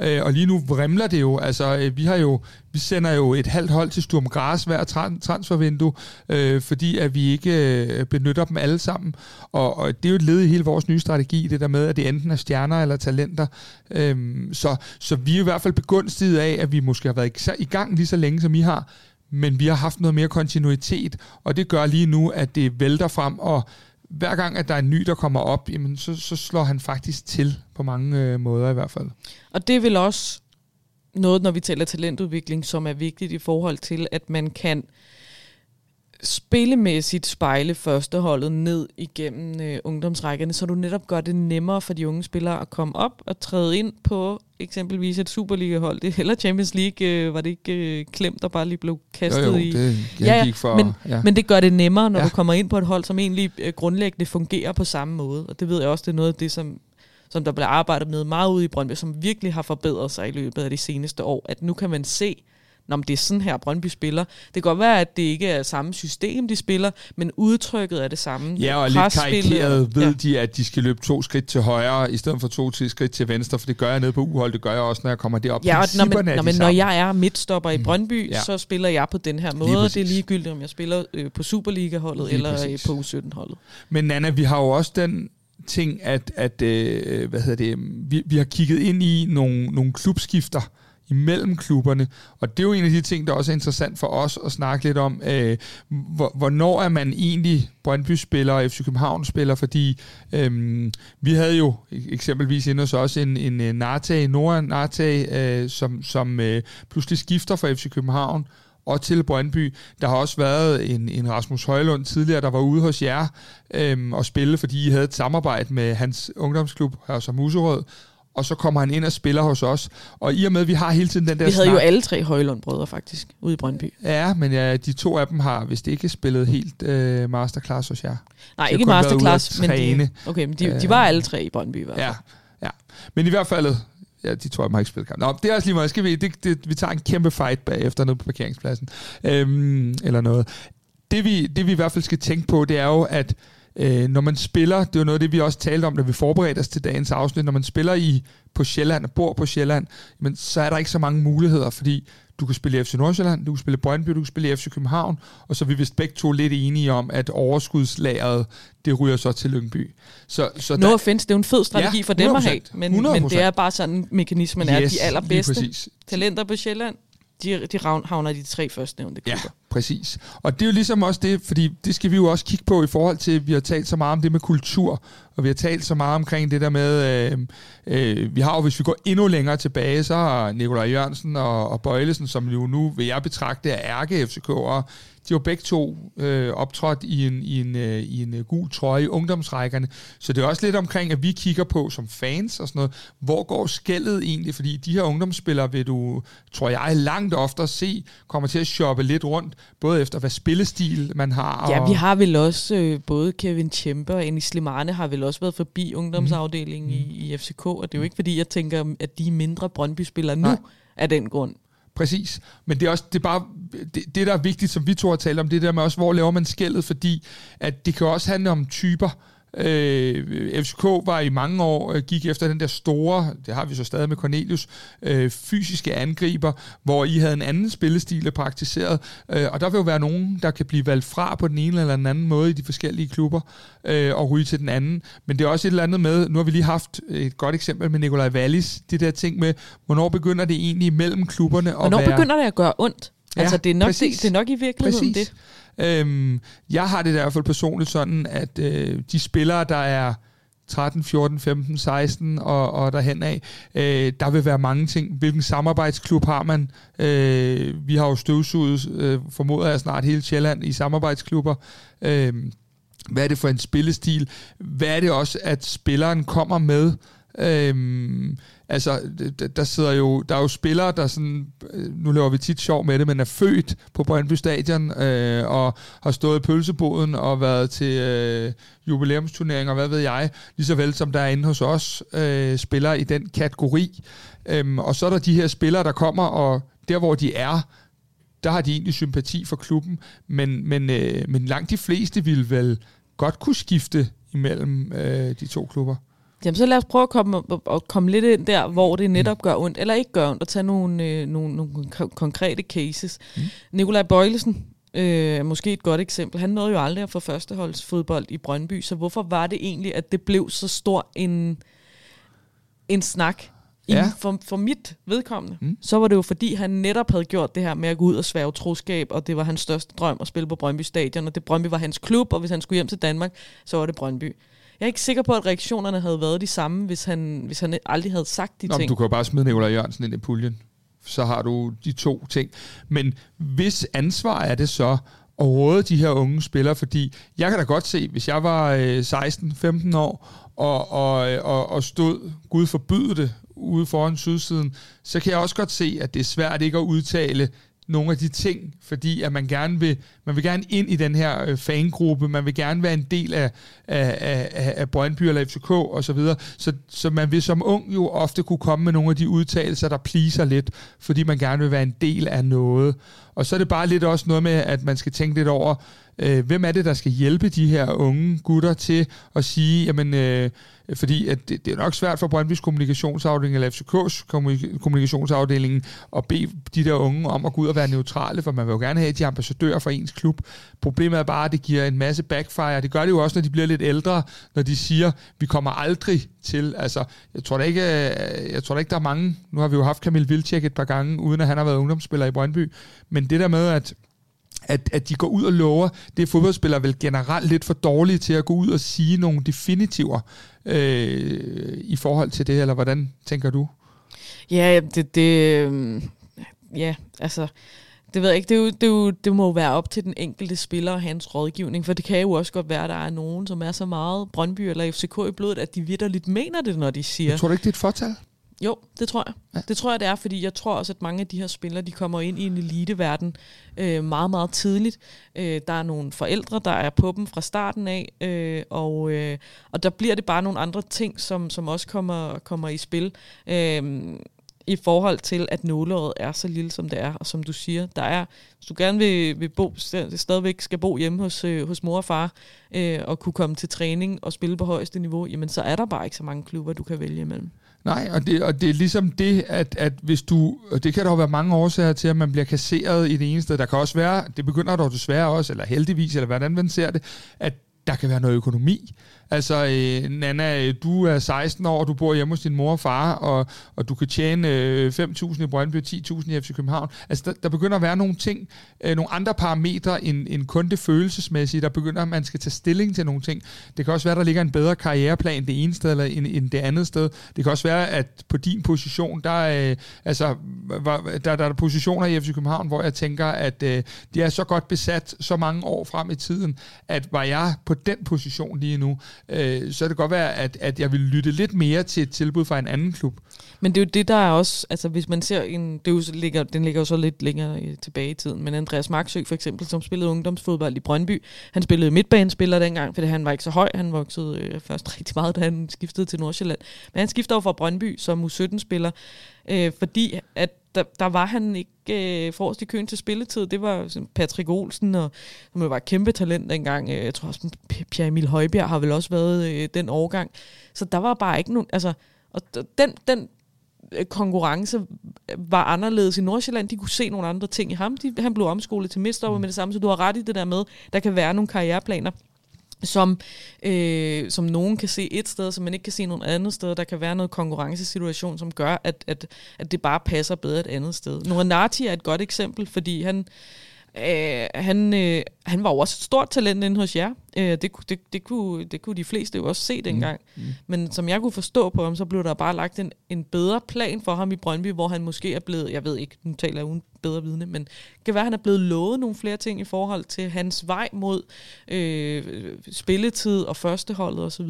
øh, og lige nu vrimler det jo. Altså, øh, vi har jo, vi sender jo et halvt hold til Sturm Gras hver transfervindue, øh, fordi at vi ikke øh, benytter dem alle sammen, og, og det er jo et led i hele vores nye strategi, det der med, at det enten er stjerner eller talenter. Øh, så, så vi er i hvert fald begunstiget af, at vi måske har været i gang lige så længe, som I har, men vi har haft noget mere kontinuitet, og det gør lige nu, at det vælter frem, og hver gang, at der er en ny, der kommer op, jamen, så, så slår han faktisk til på mange øh, måder i hvert fald. Og det vil også noget, når vi taler talentudvikling, som er vigtigt i forhold til, at man kan spillemæssigt spejle førsteholdet ned igennem øh, ungdomsrækkerne, så du netop gør det nemmere for de unge spillere at komme op og træde ind på eksempelvis et Superliga-hold, det, eller Champions League, øh, var det ikke øh, klemt, der bare lige blev kastet jo, jo, i. Det, ja, ja, gik for, men, ja. men det gør det nemmere, når ja. du kommer ind på et hold, som egentlig øh, grundlæggende fungerer på samme måde. Og det ved jeg også, det er noget af det, som, som der bliver arbejdet med meget ude i Brøndby, som virkelig har forbedret sig i løbet af de seneste år. At nu kan man se, Nå, men det er sådan her, Brøndby spiller. Det kan godt være, at det ikke er samme system, de spiller, men udtrykket er det samme. Ja, og lidt karikeret ved ja. de, at de skal løbe to skridt til højre, i stedet for to til skridt til venstre, for det gør jeg nede på uhold, det gør jeg også, når jeg kommer derop. Ja, og når, man, når, man, når jeg er midtstopper i mm. Brøndby, mm, ja. så spiller jeg på den her måde. Det er ligegyldigt, om jeg spiller øh, på Superliga-holdet eller øh, på U17-holdet. Men Nana, vi har jo også den ting, at, at øh, hvad hedder det, vi, vi har kigget ind i nogle, nogle klubskifter, imellem klubberne. Og det er jo en af de ting, der også er interessant for os at snakke lidt om. Øh, hvornår er man egentlig Brøndby-spiller og FC København-spiller? Fordi øh, vi havde jo eksempelvis inde hos os en, en, øh, Nartag, Narte, Nora Narte, øh, som, som øh, pludselig skifter fra FC København og til Brøndby. Der har også været en, en Rasmus Højlund tidligere, der var ude hos jer øhm, og spille, fordi I havde et samarbejde med hans ungdomsklub, altså Muserød, og så kommer han ind og spiller hos os. Og i og med, at vi har hele tiden den der Vi havde snak, jo alle tre Højlund-brødre faktisk, ude i Brøndby. Ja, men ja, de to af dem har vist ikke spillet helt øh, masterclass hos jer. Nej, ikke masterclass, men de, okay, men de, de var alle tre i Brøndby i hvert fald. Ja, ja. Men i hvert fald, ja, de tror jeg, har ikke spillet kamp. Nå, det er også lige meget. Skal vi, det, det, vi tager en kæmpe fight bagefter nede på parkeringspladsen. Øhm, eller noget. Det vi, det vi i hvert fald skal tænke på, det er jo, at øh, når man spiller, det er jo noget af det, vi også talte om, da vi forberedte os til dagens afsnit, når man spiller i på Sjælland og bor på Sjælland, men så er der ikke så mange muligheder, fordi du kan spille i FC Nordsjælland, du kan spille i Brøndby, du kan spille i FC København, og så er vi vist begge to lidt enige om, at overskudslageret, det ryger så til Lyngby. Så, så no der, offense, det er jo en fed strategi ja, for dem at have, men, men det er bare sådan, mekanismen yes, er, de allerbedste talenter på Sjælland, de, de havner i de tre første nævnte klubber. Ja, præcis. Og det er jo ligesom også det, fordi det skal vi jo også kigge på i forhold til, at vi har talt så meget om det med kultur, og vi har talt så meget omkring det der med, øh, øh, vi har jo, hvis vi går endnu længere tilbage, så har Nikolaj Jørgensen og, og Bøjlesen, som jo nu vil jeg betragte er ærke FCK'ere, de var begge to øh, optrådt i en, i, en, øh, i en øh, gul trøje i ungdomsrækkerne. Så det er også lidt omkring, at vi kigger på som fans og sådan noget, hvor går skældet egentlig? Fordi de her ungdomsspillere vil du, tror jeg, langt oftere se, kommer til at shoppe lidt rundt, både efter hvad spillestil man har. Ja, vi har vel også, øh, både Kevin Tjempe og Enis Slimane har vel også været forbi ungdomsafdelingen mm. i, i FCK, og det er jo ikke fordi, jeg tænker, at de er mindre Brøndby-spillere nu af den grund. Præcis. Men det er også det er bare det, det, der er vigtigt, som vi to har talt om, det der med også, hvor laver man skældet, fordi at det kan også handle om typer. Øh, FCK var i mange år, øh, gik efter den der store, det har vi så stadig med Cornelius, øh, fysiske angriber, hvor I havde en anden spillestil praktiseret, øh, og der vil jo være nogen, der kan blive valgt fra på den ene eller den anden måde i de forskellige klubber, øh, og ryge til den anden. Men det er også et eller andet med, nu har vi lige haft et godt eksempel med Nikolaj Wallis, det der ting med, hvornår begynder det egentlig mellem klubberne at Hvornår være... begynder det at gøre ondt? Ja, altså, det er, nok, det, det er nok i virkeligheden præcis. det. Øhm, jeg har det i hvert fald personligt sådan, at øh, de spillere, der er 13, 14, 15, 16 og, og derhen af. Øh, der vil være mange ting. Hvilken samarbejdsklub har man? Øh, vi har jo støvsuget, øh, formoder jeg snart, hele Sjælland i samarbejdsklubber. Øh, hvad er det for en spillestil? Hvad er det også, at spilleren kommer med? Øhm, altså, der sidder jo, der er jo spillere, der sådan, øh, nu laver vi tit sjov med det, men er født på Brøndby Stadion øh, og har stået i pølseboden og været til øh, jubilæumsturneringer, hvad ved jeg, lige så vel som der er inde hos os øh, spillere i den kategori. Øhm, og så er der de her spillere, der kommer, og der hvor de er, der har de egentlig sympati for klubben, men, men, øh, men langt de fleste vil vel godt kunne skifte imellem øh, de to klubber. Jamen så lad os prøve at komme, at komme lidt ind der, hvor det netop gør ondt, eller ikke gør ondt, og tage nogle, øh, nogle, nogle konkrete cases. Mm. Nikolaj Bøjlesen øh, måske et godt eksempel. Han nåede jo aldrig at få førsteholdsfodbold i Brøndby, så hvorfor var det egentlig, at det blev så stor en, en snak Ja. For, for mit vedkommende, mm. så var det jo fordi, han netop havde gjort det her med at gå ud og svære troskab, og det var hans største drøm at spille på Brøndby Stadion, og det Brøndby var hans klub, og hvis han skulle hjem til Danmark, så var det Brøndby. Jeg er ikke sikker på, at reaktionerne havde været de samme, hvis han, hvis han aldrig havde sagt de Nå, ting. Du kan jo bare smide Nikolaj Jørgensen ind i puljen. Så har du de to ting. Men hvis ansvar er det så at råde de her unge spillere, fordi jeg kan da godt se, hvis jeg var 16-15 øh, år og, og, og, og stod, Gud forbyde det, ude foran sydsiden, så kan jeg også godt se, at det er svært ikke at udtale nogle af de ting, fordi at man gerne vil, man vil gerne ind i den her øh, fangruppe, man vil gerne være en del af, af, af, af Brøndby eller FCK og så videre, så, så man vil som ung jo ofte kunne komme med nogle af de udtalelser, der pleaser lidt, fordi man gerne vil være en del af noget. Og så er det bare lidt også noget med, at man skal tænke lidt over, øh, hvem er det, der skal hjælpe de her unge gutter til at sige, jamen, øh, fordi at det, det er nok svært for Brøndby's kommunikationsafdeling eller FCK's kommunikationsafdeling at bede de der unge om at gå ud og være neutrale, for man vil jo gerne have de ambassadører for ens klub. Problemet er bare, at det giver en masse backfire. Det gør det jo også, når de bliver lidt ældre, når de siger, vi kommer aldrig til. Altså, jeg tror da ikke, øh, jeg tror da ikke der er mange, nu har vi jo haft Kamil Vilcek et par gange, uden at han har været ungdomsspiller i Brøndby, men det der med, at at, at de går ud og lover, det er fodboldspillere vel generelt lidt for dårlige til at gå ud og sige nogle definitiver øh, i forhold til det, eller hvordan tænker du? Ja, det, det øh, ja, altså, det ved jeg ikke, det, er jo, det, er jo, det må jo være op til den enkelte spiller og hans rådgivning, for det kan jo også godt være, at der er nogen, som er så meget Brøndby eller FCK i blodet, at de vidderligt mener det, når de siger... Jeg tror du ikke, det er et fortal? Jo, det tror jeg. Ja. Det tror jeg, det er, fordi jeg tror også, at mange af de her spillere, de kommer ind i en eliteverden øh, meget, meget tidligt. Øh, der er nogle forældre, der er på dem fra starten af, øh, og, øh, og der bliver det bare nogle andre ting, som, som også kommer, kommer i spil. Øh, i forhold til, at nåleåret er så lille, som det er. Og som du siger, der er, hvis du gerne vil, vil bo, stadigvæk skal bo hjemme hos, øh, hos mor og far, øh, og kunne komme til træning og spille på højeste niveau, jamen så er der bare ikke så mange klubber, du kan vælge imellem. Nej, og det, og det er ligesom det, at, at hvis du, og det kan der jo være mange årsager til, at man bliver kasseret i det ene sted. Der kan også være, det begynder dog desværre også, eller heldigvis, eller hvordan man ser det, at der kan være noget økonomi. Altså, øh, Nana, øh, du er 16 år, du bor hjemme hos din mor og far, og, og du kan tjene øh, 5.000 i Brøndby og 10.000 i FC København. Altså, der, der begynder at være nogle ting, øh, nogle andre parametre end, end kun det følelsesmæssige. Der begynder, at man skal tage stilling til nogle ting. Det kan også være, at der ligger en bedre karriereplan det ene sted eller end, end det andet sted. Det kan også være, at på din position, der, øh, altså, var, der, der er positioner i FC København, hvor jeg tænker, at øh, de er så godt besat så mange år frem i tiden, at var jeg på den position lige nu, øh, så er det godt være, at, at jeg vil lytte lidt mere til et tilbud fra en anden klub. Men det er jo det, der er også, altså hvis man ser en, det jo, ligger, den ligger jo så lidt længere øh, tilbage i tiden, men Andreas Marksø for eksempel, som spillede ungdomsfodbold i Brøndby, han spillede midtbanespiller dengang, fordi han var ikke så høj, han voksede øh, først rigtig meget, da han skiftede til Nordsjælland. Men han skiftede over fra Brøndby som U17-spiller, øh, fordi at der, der var han ikke øh, forrest i køen til spilletid. Det var Patrick Olsen, og, som var et kæmpe talent dengang. Øh, jeg tror også, Pierre Emil Højbjerg har vel også været øh, den årgang. Så der var bare ikke nogen... Altså, og den, den øh, konkurrence var anderledes i Nordsjælland. De kunne se nogle andre ting i ham. De, han blev omskolet til midtstopper mm. med det samme, så du har ret i det der med, der kan være nogle karriereplaner som, øh, som nogen kan se et sted, som man ikke kan se nogen andet sted. Der kan være noget konkurrencesituation, som gør, at, at, at det bare passer bedre et andet sted. Noranati er et godt eksempel, fordi han, øh, han, øh, han var jo også et stort talent inde hos jer. Øh, det, det, det, kunne, det kunne de fleste jo også se dengang. Mm. Mm. Men som jeg kunne forstå på ham, så blev der bare lagt en, en bedre plan for ham i Brøndby, hvor han måske er blevet, jeg ved ikke, nu taler jeg uden bedre vidne, men kan være, at han er blevet lovet nogle flere ting i forhold til hans vej mod øh, spilletid og førsteholdet osv.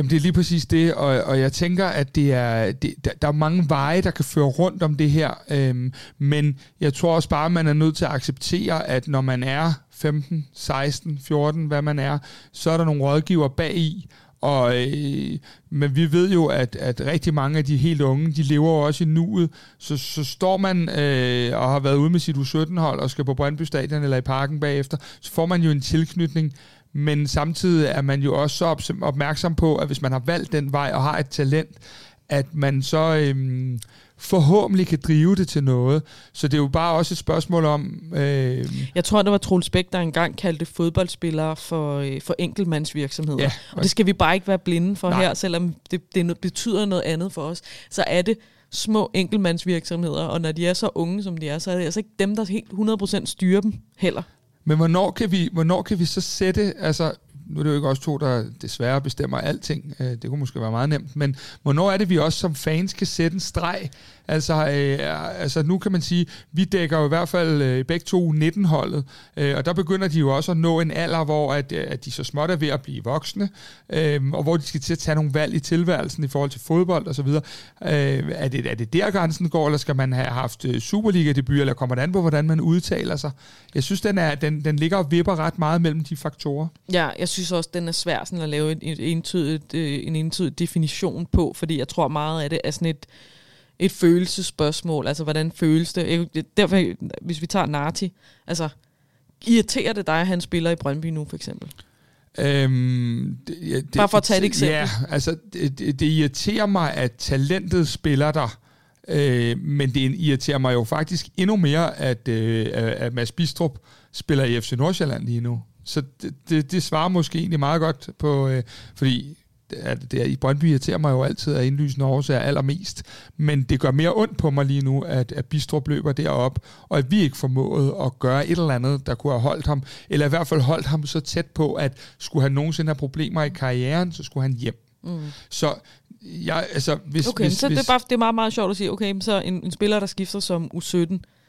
Jamen det er lige præcis det, og, og jeg tænker, at det er, det, der, der er mange veje, der kan føre rundt om det her, øhm, men jeg tror også bare, at man er nødt til at acceptere, at når man er 15, 16, 14, hvad man er, så er der nogle rådgiver bag i, og, øh, men vi ved jo, at, at rigtig mange af de helt unge, de lever jo også i nuet. Så, så står man øh, og har været ude med sit U17-hold og skal på Brøndby Stadion eller i parken bagefter, så får man jo en tilknytning. Men samtidig er man jo også så opmærksom på, at hvis man har valgt den vej og har et talent, at man så... Øh, forhåbentlig kan drive det til noget. Så det er jo bare også et spørgsmål om... Øh... Jeg tror, det var Troels Bæk, der engang kaldte fodboldspillere for, øh, for enkeltmandsvirksomheder. Ja, og, og det skal vi bare ikke være blinde for Nej. her, selvom det, det betyder noget andet for os. Så er det små enkeltmandsvirksomheder, og når de er så unge, som de er, så er det altså ikke dem, der helt 100% styrer dem heller. Men hvornår kan vi, hvornår kan vi så sætte, altså nu er det jo ikke os to, der desværre bestemmer alting. Øh, det kunne måske være meget nemt. Men hvornår er det, vi også som fans kan sætte en streg Altså, øh, altså nu kan man sige, vi dækker jo i hvert fald øh, begge to 19-holdet, øh, og der begynder de jo også at nå en alder, hvor at, øh, at de så småt er ved at blive voksne, øh, og hvor de skal til at tage nogle valg i tilværelsen i forhold til fodbold og så videre. Øh, er, det, er det der grænsen går, eller skal man have haft øh, Superliga-debut, eller kommer det an på, hvordan man udtaler sig? Jeg synes, den, er, den, den ligger og vipper ret meget mellem de faktorer. Ja, jeg synes også, den er svær sådan at lave en, en, entydigt, øh, en entydig definition på, fordi jeg tror meget af det er sådan et et følelsesspørgsmål. Altså, hvordan føles det? Derfor, hvis vi tager Nati, altså, irriterer det dig, at han spiller i Brøndby nu, for eksempel? Øhm, det, ja, det, Bare for at tage et eksempel. Ja, altså, det, det, det irriterer mig, at talentet spiller der. Øh, men det irriterer mig jo faktisk endnu mere, at, øh, at Mads Bistrup spiller i FC Nordsjælland lige nu. Så det, det, det svarer måske egentlig meget godt på, øh, fordi at det er, i Brøndby irriterer mig jo altid af indlysende årsager allermest, men det gør mere ondt på mig lige nu, at, at Bistrup løber derop, og at vi ikke formåede at gøre et eller andet, der kunne have holdt ham, eller i hvert fald holdt ham så tæt på, at skulle han nogensinde have problemer i karrieren, så skulle han hjem. Mm. Så jeg, altså, hvis, okay, hvis, så hvis, det, er bare, det er meget, meget sjovt at sige, okay, så en, en spiller, der skifter som U17,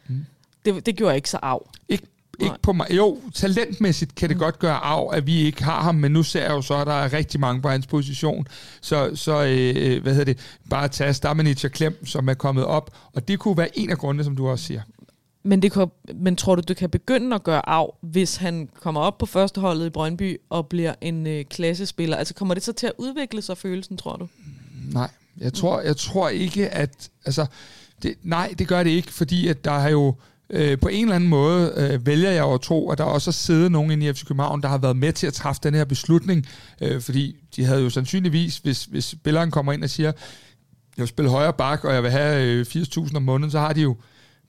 mm. det, det gjorde ikke så af. Ikke ikke på mig. Jo, talentmæssigt kan det mm. godt gøre af, at vi ikke har ham, men nu ser jeg jo så, at der er rigtig mange på hans position. Så, så øh, hvad hedder det, bare tage Stamenic og Klem, som er kommet op, og det kunne være en af grundene, som du også siger. Men, det kan, men tror du, du kan begynde at gøre af, hvis han kommer op på førsteholdet i Brøndby og bliver en øh, klassespiller? Altså kommer det så til at udvikle sig følelsen, tror du? Nej, jeg tror, jeg tror ikke, at... Altså, Det, nej, det gør det ikke, fordi at der har jo øh, på en eller anden måde øh, vælger jeg at tro, at der også har siddet nogen inde i FC København, der har været med til at træffe den her beslutning, øh, fordi de havde jo sandsynligvis, hvis, hvis spilleren kommer ind og siger, jeg vil spille højre bak, og jeg vil have øh, 80.000 om måneden, så har de jo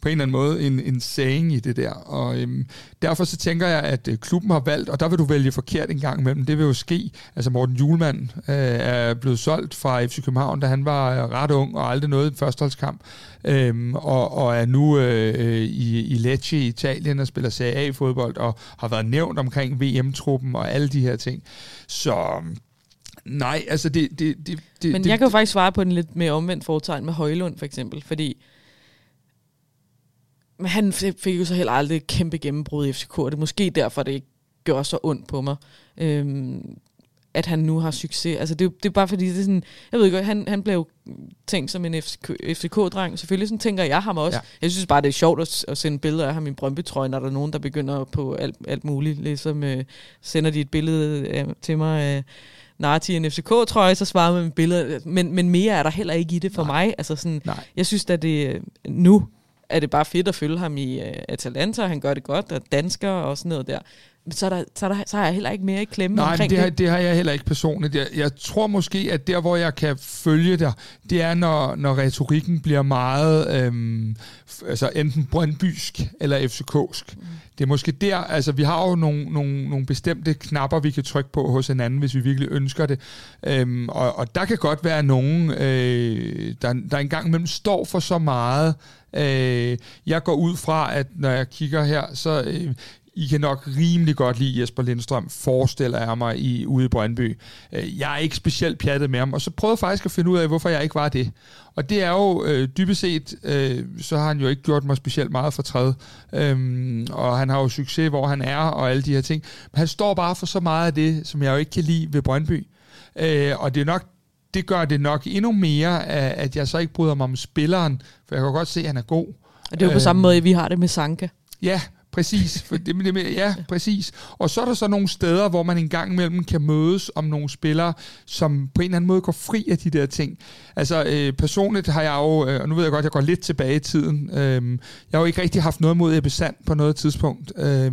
på en eller anden måde en, en saying i det der. Og øhm, derfor så tænker jeg, at øh, klubben har valgt, og der vil du vælge forkert en gang imellem. Det vil jo ske. Altså Morten Julemand øh, er blevet solgt fra FC København, da han var øh, ret ung og aldrig noget i en førsteholdskamp. Øhm, og, og er nu øh, i, i Lecce i Italien og spiller Serie A-fodbold og har været nævnt omkring VM-truppen og alle de her ting. Så nej, altså det... det, det, det Men det, jeg kan jo faktisk svare på den lidt mere omvendt foretegn med Højlund for eksempel, fordi men han fik jo så heller aldrig et kæmpe gennembrud i FCK, og det er måske derfor, det ikke gør så ondt på mig, øhm, at han nu har succes. Altså det, det er bare fordi, det er sådan, jeg ved ikke, han, han blev jo tænkt som en FCK, FCK-dreng. Selvfølgelig sådan tænker jeg ham også. Ja. Jeg synes bare, det er sjovt at, at sende billeder af ham i Brøndby-trøje, når der er nogen, der begynder på alt, alt muligt. Ligesom øh, sender de et billede øh, til mig af øh, Narti en FCK-trøje, så svarer man med billeder. Men, men mere er der heller ikke i det for Nej. mig. Altså sådan, Nej. Jeg synes at det øh, nu er det bare fedt at følge ham i uh, Atalanta. Han gør det godt, og dansker og sådan noget der. Så, er der, så, er der, så har jeg heller ikke mere i klemme Nej, omkring det. Det. det har jeg heller ikke personligt. Jeg, jeg tror måske, at der, hvor jeg kan følge dig, det er, når, når retorikken bliver meget øhm, altså enten brøndbysk eller FCK'sk. Mm. Det er måske der, altså vi har jo nogle, nogle, nogle bestemte knapper, vi kan trykke på hos hinanden, hvis vi virkelig ønsker det. Øhm, og, og der kan godt være nogen, øh, der, der engang imellem står for så meget, Øh, jeg går ud fra, at når jeg kigger her, så øh, I kan nok rimelig godt lide Jesper Lindstrøm, forestiller jeg mig, i, ude i Brøndby. Øh, jeg er ikke specielt pjattet med ham, og så prøvede jeg faktisk at finde ud af, hvorfor jeg ikke var det. Og det er jo øh, dybest set, øh, så har han jo ikke gjort mig specielt meget for træet. Øhm, og han har jo succes, hvor han er, og alle de her ting. Men han står bare for så meget af det, som jeg jo ikke kan lide ved Brøndby. Øh, og det er nok det gør det nok endnu mere, at jeg så ikke bryder mig om spilleren, for jeg kan godt se, at han er god. Og det er jo på samme øhm, måde, vi har det med Sanka. Ja, præcis. For det, det, ja, præcis. Og så er der så nogle steder, hvor man en gang imellem kan mødes om nogle spillere, som på en eller anden måde går fri af de der ting. Altså øh, personligt har jeg jo, øh, og nu ved jeg godt, at jeg går lidt tilbage i tiden, øh, jeg har jo ikke rigtig haft noget mod Ebbe Sand på noget tidspunkt. Øh,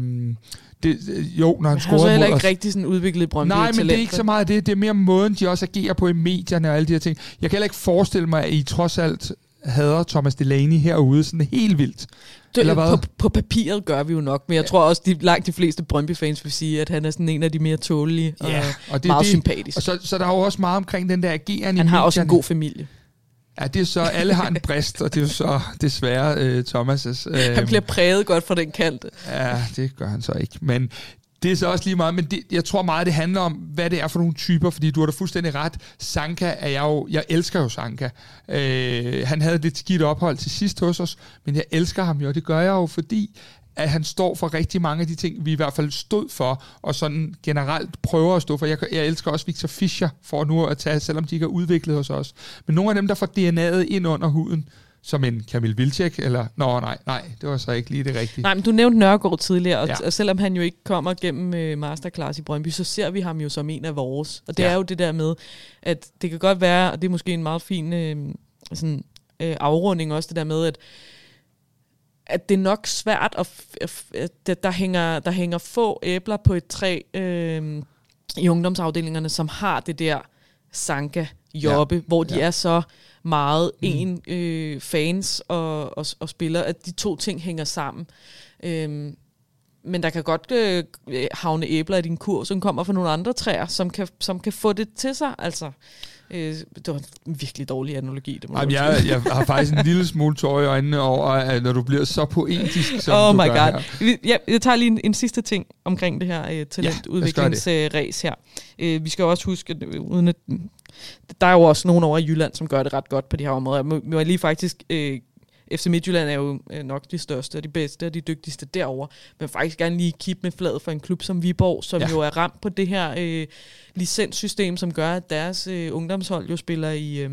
det, jo, når han, scorer mod os. Han ikke rigtig sådan udviklet Brøndby Nej, men talent. det er ikke så meget det. Det er mere måden, de også agerer på i medierne og alle de her ting. Jeg kan heller ikke forestille mig, at I trods alt hader Thomas Delaney herude sådan helt vildt. Det, Eller hvad? På, på papiret gør vi jo nok, men jeg ja. tror også, de langt de fleste Brøndby-fans vil sige, at han er sådan en af de mere tålige og, ja, og det, meget det, sympatiske. Og så, så der er jo også meget omkring den der ageren Han har medierne. også en god familie. Ja, det er så, alle har en brist, og det er jo så desværre uh, Thomas' Uh, han bliver præget godt fra den kant. Ja, det gør han så ikke. Men det er så også lige meget, men det, jeg tror meget, det handler om, hvad det er for nogle typer, fordi du har da fuldstændig ret. Sanka er jeg jo, jeg elsker jo Sanka. Øh, han havde lidt skidt ophold til sidst hos os, men jeg elsker ham jo, og det gør jeg jo, fordi at han står for rigtig mange af de ting, vi i hvert fald stod for, og sådan generelt prøver at stå for. Jeg, jeg elsker også Victor Fischer for nu at tage, selvom de ikke er udviklet hos os. Men nogle af dem, der får DNA'et ind under huden, som en Kamil Vilcek, eller... Nå, nej, nej, det var så ikke lige det rigtige. Nej, men du nævnte Nørgaard tidligere, og, ja. og selvom han jo ikke kommer gennem uh, masterclass i Brøndby, så ser vi ham jo som en af vores. Og det ja. er jo det der med, at det kan godt være, og det er måske en meget fin uh, sådan, uh, afrunding også, det der med, at at det er nok svært, at, at der, hænger, der hænger få æbler på et træ øh, i ungdomsafdelingerne, som har det der sanka jobbe, ja. hvor de ja. er så meget mm. en øh, fans og, og, og spillere, at de to ting hænger sammen. Øhm, men der kan godt øh, havne æbler i din kur, som kommer fra nogle andre træer, som kan, som kan få det til sig. Altså, øh, det var en virkelig dårlig analogi. Det må Jamen, jeg, jeg har faktisk en lille smule tår i øjnene over, at når du bliver så poetisk, som oh du my God. Her. Ja, jeg tager lige en, en sidste ting omkring det her øh, talentudviklingsræs ja, her. Øh, vi skal også huske, at, øh, uden at der er jo også nogen over i Jylland, som gør det ret godt på de her områder. Jeg må lige faktisk... Øh, FC Midtjylland er jo øh, nok de største og de bedste og de dygtigste derover, men faktisk gerne lige kigge med fladet for en klub som Viborg, som ja. jo er ramt på det her øh, licenssystem, som gør, at deres øh, ungdomshold jo spiller i, øh,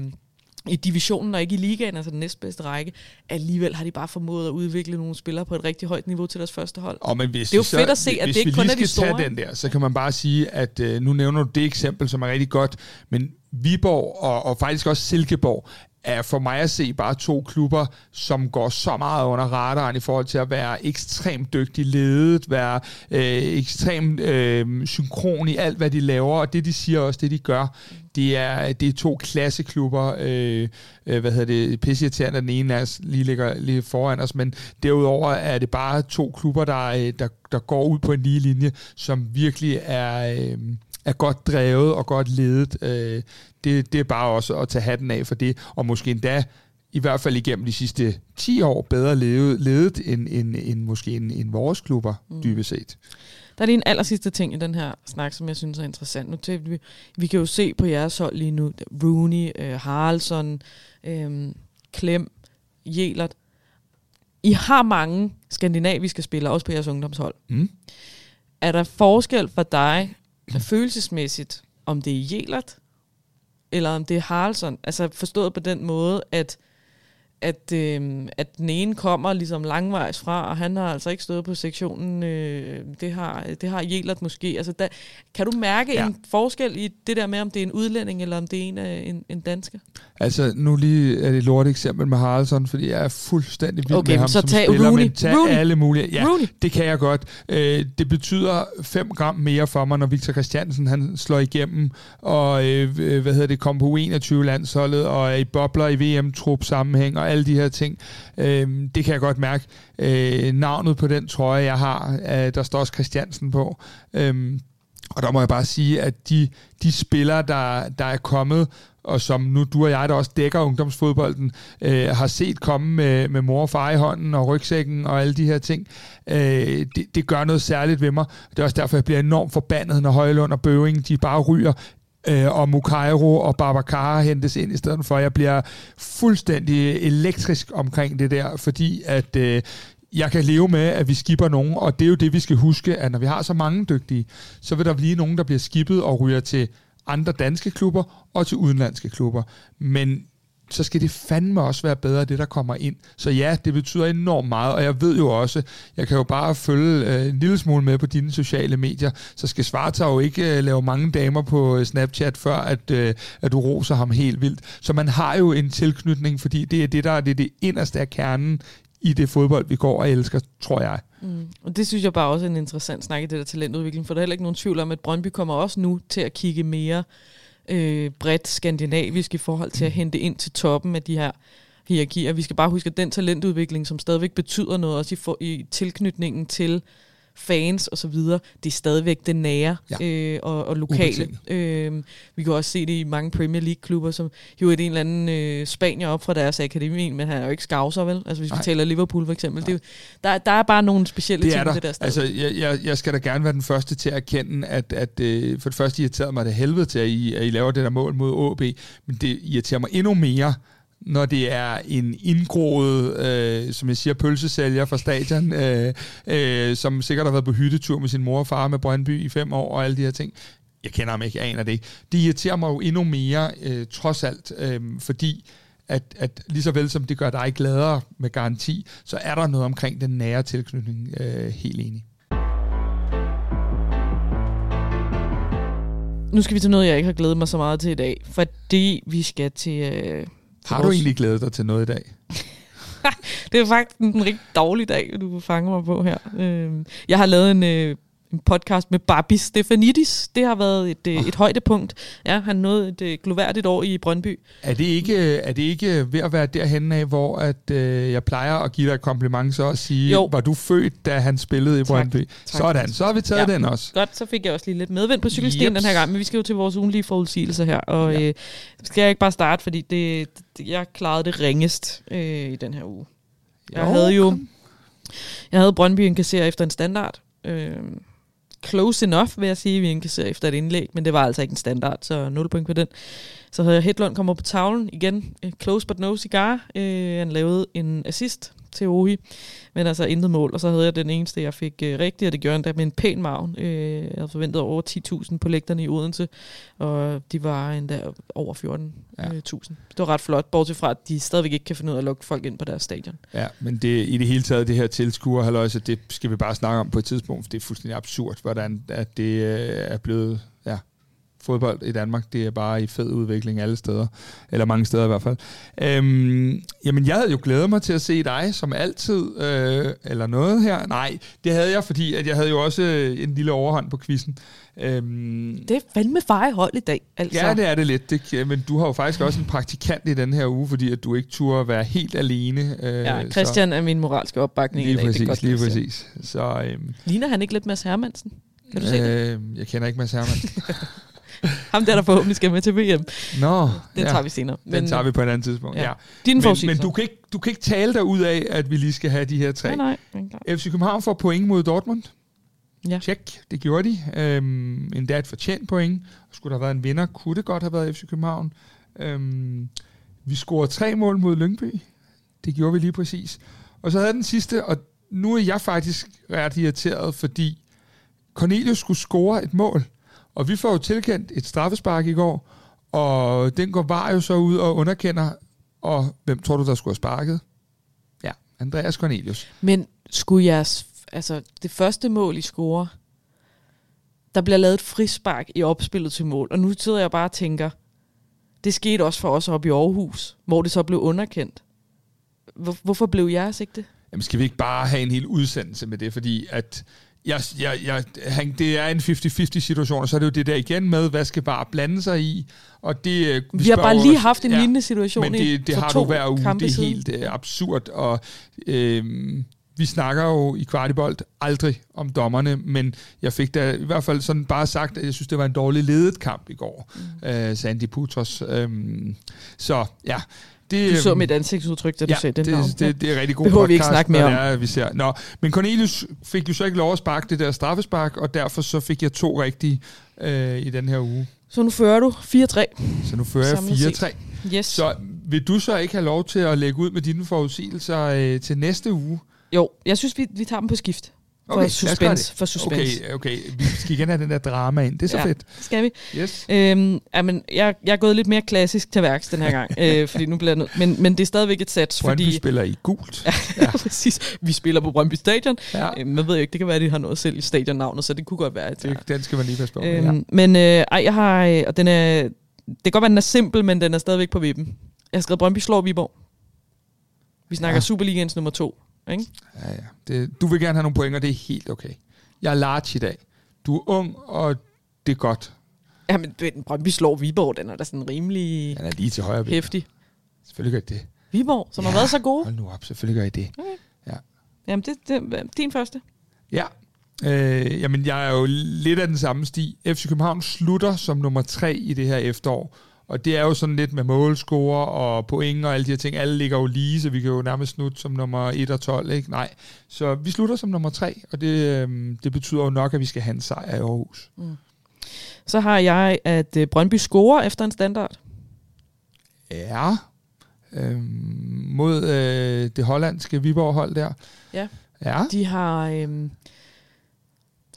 i divisionen og ikke i ligaen, altså den næstbedste række. Alligevel har de bare formået at udvikle nogle spillere på et rigtig højt niveau til deres første hold. Og men hvis det er jo så, fedt at se, at det ikke kun er de store. Hvis vi den der, så kan man bare sige, at øh, nu nævner du det eksempel, som er rigtig godt, men Viborg og, og faktisk også Silkeborg er for mig at se bare to klubber, som går så meget under radaren i forhold til at være ekstremt dygtig ledet, være øh, ekstremt øh, synkron i alt, hvad de laver, og det de siger også, det de gør, det er, det er to klasseklubber, øh, øh, hvad hedder det, pisseirriterende, den ene af os lige ligger lige foran os, men derudover er det bare to klubber, der, øh, der, der går ud på en lige linje, som virkelig er... Øh, er godt drevet og godt ledet. Øh, det, det er bare også at tage hatten af for det, og måske endda i hvert fald igennem de sidste 10 år bedre ledet, ledet end, end, end måske en, en vores klubber, mm. dybest set. Der er lige en aller sidste ting i den her snak, som jeg synes er interessant. Nu til, vi, vi kan jo se på jeres hold lige nu, Rooney, øh, Haraldsson, øh, Klem, Jelert. I har mange skandinaviske spillere, også på jeres ungdomshold. Mm. Er der forskel for dig følelsesmæssigt, om det er Jelert, eller om det er Haraldsson? Altså forstået på den måde, at at, øh, at den ene kommer ligesom langvejs fra, og han har altså ikke stået på sektionen. Øh, det har det har Jelert måske. Altså, der, kan du mærke ja. en forskel i det der med, om det er en udlænding, eller om det er en, en, en dansker? Altså, nu lige er det et lort eksempel med Haraldsson, fordi jeg er fuldstændig vild okay, med ham så som tag spiller, Rooney. men tag Rooney. alle mulige. Ja, Rooney. det kan jeg godt. Øh, det betyder 5 gram mere for mig, når Victor Christiansen han slår igennem, og øh, hvad hedder det, kommer på U21-landsholdet, og er i bobler i VM-trup sammenhæng, og alle de her ting. Øh, det kan jeg godt mærke. Øh, navnet på den trøje, jeg har, øh, der står også Christiansen på. Øh, og der må jeg bare sige, at de, de spillere, der, der er kommet, og som nu du og jeg, der også dækker ungdomsfodbolden, øh, har set komme med, med mor og far i hånden og rygsækken og alle de her ting, øh, det, det gør noget særligt ved mig. Det er også derfor, jeg bliver enormt forbandet, når Højlund og Bøving, de bare ryger, øh, og Mukairo og Babacar hentes ind i stedet for. Jeg bliver fuldstændig elektrisk omkring det der, fordi at øh, jeg kan leve med, at vi skipper nogen, og det er jo det, vi skal huske, at når vi har så mange dygtige, så vil der blive nogen, der bliver skippet og ryger til andre danske klubber og til udenlandske klubber. Men så skal det fandme også være bedre, det der kommer ind. Så ja, det betyder enormt meget, og jeg ved jo også, jeg kan jo bare følge øh, en lille smule med på dine sociale medier, så skal Svarta jo ikke øh, lave mange damer på øh, Snapchat, før at, øh, at du roser ham helt vildt. Så man har jo en tilknytning, fordi det er det, der er det, det inderste af kernen i det fodbold, vi går og elsker, tror jeg. Mm. Og det synes jeg bare også er en interessant snak i det der talentudvikling, for der er heller ikke nogen tvivl om, at Brøndby kommer også nu til at kigge mere øh, bredt skandinavisk i forhold til at hente ind til toppen af de her hierarkier. Vi skal bare huske, at den talentudvikling, som stadigvæk betyder noget, også i, for, i tilknytningen til fans og så videre, det er stadigvæk det nære ja. øh, og, og lokale. Øh, vi kan også se det i mange Premier League-klubber, som jo er en eller anden øh, spanier op fra deres akademi, men han er jo ikke skavser, vel? Altså hvis vi taler Liverpool for eksempel. Det er der, der er bare nogle specielle det ting der. det der sted. Altså, jeg, jeg, jeg skal da gerne være den første til at erkende, at, at øh, for det første irriterer mig det helvede til, at I, at I laver det der mål mod AB, men det irriterer mig endnu mere, når det er en indgroet, øh, som jeg siger, pølsesælger fra stadion, øh, øh, som sikkert har været på hyttetur med sin mor og far med Brøndby i fem år og alle de her ting. Jeg kender ham ikke, jeg aner det ikke. Det irriterer mig jo endnu mere, øh, trods alt, øh, fordi at, at lige så vel som det gør dig gladere med garanti, så er der noget omkring den nære tilknytning øh, helt enig. Nu skal vi til noget, jeg ikke har glædet mig så meget til i dag, fordi vi skal til... Øh, har du egentlig glædet dig til noget i dag? det er faktisk en rigtig dårlig dag, du fanger mig på her. Jeg har lavet en, en podcast med Barbie Stefanidis. Det har været et, oh. et højdepunkt. Ja, han nåede et, et gloværdigt år i Brøndby. Er det ikke, er det ikke ved at være derhen af, hvor at, øh, jeg plejer at give dig et kompliment så at sige, jo. var du født, da han spillede i Brøndby? Tak, tak. Sådan, så har vi taget ja. den også. Godt, så fik jeg også lige lidt medvind på cykelstien den her gang, men vi skal jo til vores ugenlige forudsigelse her, og ja. øh, skal jeg ikke bare starte, fordi det, jeg klarede det ringest øh, i den her uge. Jeg jo, havde jo jeg havde Brøndby indkassere efter en standard. Øh, close enough, vil jeg sige, vi indkasserer efter et indlæg, men det var altså ikke en standard, så 0 point på den. Så havde Hedlund kommer på tavlen igen, eh, close but no cigar. Øh, han lavede en assist til Ohi, men altså intet mål, og så havde jeg den eneste, jeg fik øh, rigtigt, og det gjorde han da med en pæn maven. Øh, jeg havde forventet over 10.000 på lægterne i Odense, og de var endda over 14.000. Ja. Øh, det var ret flot, bortset fra, at de stadigvæk ikke kan finde ud af at lukke folk ind på deres stadion. Ja, men det, i det hele taget, det her tilskuer, halløjse, det skal vi bare snakke om på et tidspunkt, for det er fuldstændig absurd, hvordan at det øh, er blevet fodbold i Danmark. Det er bare i fed udvikling alle steder, eller mange steder i hvert fald. Øhm, jamen, jeg havde jo glædet mig til at se dig, som altid, øh, eller noget her. Nej, det havde jeg, fordi at jeg havde jo også en lille overhånd på quizzen. Øhm, det er fandme hold i dag, altså. Ja, det er det lidt. Det, men du har jo faktisk også en praktikant i den her uge, fordi at du ikke turde være helt alene. Øh, ja, Christian så. er min moralske opbakning lige i dag. Præcis, det er godt, lige præcis. Så, øhm, Ligner han ikke lidt Mads Hermansen? Kan du se øh, Jeg kender ikke Mads Hermansen. Ham der, der forhåbentlig skal med til VM. Nå, Den ja. tager vi senere. Men, den tager vi på et andet tidspunkt, ja. ja. Din men, men du, kan ikke, du kan ikke tale dig ud af, at vi lige skal have de her tre. Nej, nej. FC København får point mod Dortmund. Ja. Tjek, det gjorde de. Øhm, endda et fortjent point. Skulle der have været en vinder, kunne det godt have været FC København. Øhm, vi scorede tre mål mod Lyngby. Det gjorde vi lige præcis. Og så havde den sidste, og nu er jeg faktisk ret irriteret, fordi Cornelius skulle score et mål, og vi får jo tilkendt et straffespark i går, og den går bare jo så ud og underkender, og hvem tror du, der skulle have sparket? Ja, Andreas Cornelius. Men skulle jeres, altså det første mål, I score, der bliver lavet et frispark i opspillet til mål, og nu sidder jeg bare og tænker, det skete også for os op i Aarhus, hvor det så blev underkendt. Hvor, hvorfor blev jeres ikke det? Jamen skal vi ikke bare have en hel udsendelse med det, fordi at jeg, jeg, jeg, han, det er en 50-50 situation, og så er det jo det der igen med, hvad skal bare blande sig i. Og det, øh, vi, vi har bare lige haft en ja, lignende situation men det, det har du hver uge. Det er helt uh, absurd, og øh, vi snakker jo i Kvartibold aldrig om dommerne, men jeg fik da i hvert fald sådan bare sagt, at jeg synes, det var en dårlig ledet kamp i går, mm. uh, Sandy Putros. Um, så ja, det, du så mit ansigtsudtryk, da du ja, sagde den det, navn. Det, det er rigtig god Behøver podcast, vi ikke snakke mere om. Er, vi ser. Nå, men Cornelius fik jo så ikke lov at sparke det der straffespark, og derfor så fik jeg to rigtige øh, i den her uge. Så nu fører du 4-3. Så nu fører jeg 4-3. Yes. Så vil du så ikke have lov til at lægge ud med dine forudsigelser øh, til næste uge? Jo, jeg synes, vi, vi tager dem på skift. For okay, suspense. For suspense. Okay, okay, vi skal igen have den der drama ind. Det er så ja, fedt. skal vi. Yes. Øhm, jamen, jeg, jeg er gået lidt mere klassisk til værks den her gang, øh, fordi nu bliver jeg nød. Men, men det er stadigvæk et sæt, fordi... vi spiller i gult. ja, ja, præcis. Vi spiller på Brøndby Stadion. Ja. Øhm, man ved jo ikke, det kan være, at de har noget selv i stadionnavnet, så det kunne godt være. At, det, den skal man lige passe på. Øhm, ja. Men øh, ej, jeg har... Øh, og den er, det kan godt være, den er simpel, men den er stadigvæk på vippen. Jeg har skrevet Brøndby slår Viborg. Vi snakker ja. Superligaens nummer to. Ikke? Ja, ja. Det, du vil gerne have nogle point, og det er helt okay. Jeg er large i dag. Du er ung, og det er godt. Jamen, Brøndby slår Viborg, den er da sådan rimelig Den er lige til højre hæftig. Selvfølgelig gør I det. Viborg, som ja, har været så gode. Hold nu op, selvfølgelig gør I det. Okay. Ja. Jamen, det, det din første. Ja. Øh, jamen, jeg er jo lidt af den samme sti. FC København slutter som nummer tre i det her efterår. Og det er jo sådan lidt med målscore og point og alle de her ting. Alle ligger jo lige, så vi kan jo nærmest snutte som nummer 1 og 12. Ikke? Nej. Så vi slutter som nummer 3, og det, øhm, det betyder jo nok, at vi skal have en sejr i Aarhus. Mm. Så har jeg, at øh, Brøndby scorer efter en standard. Ja. Øhm, mod øh, det hollandske Viborg-hold der. Ja. ja. De har... Øhm,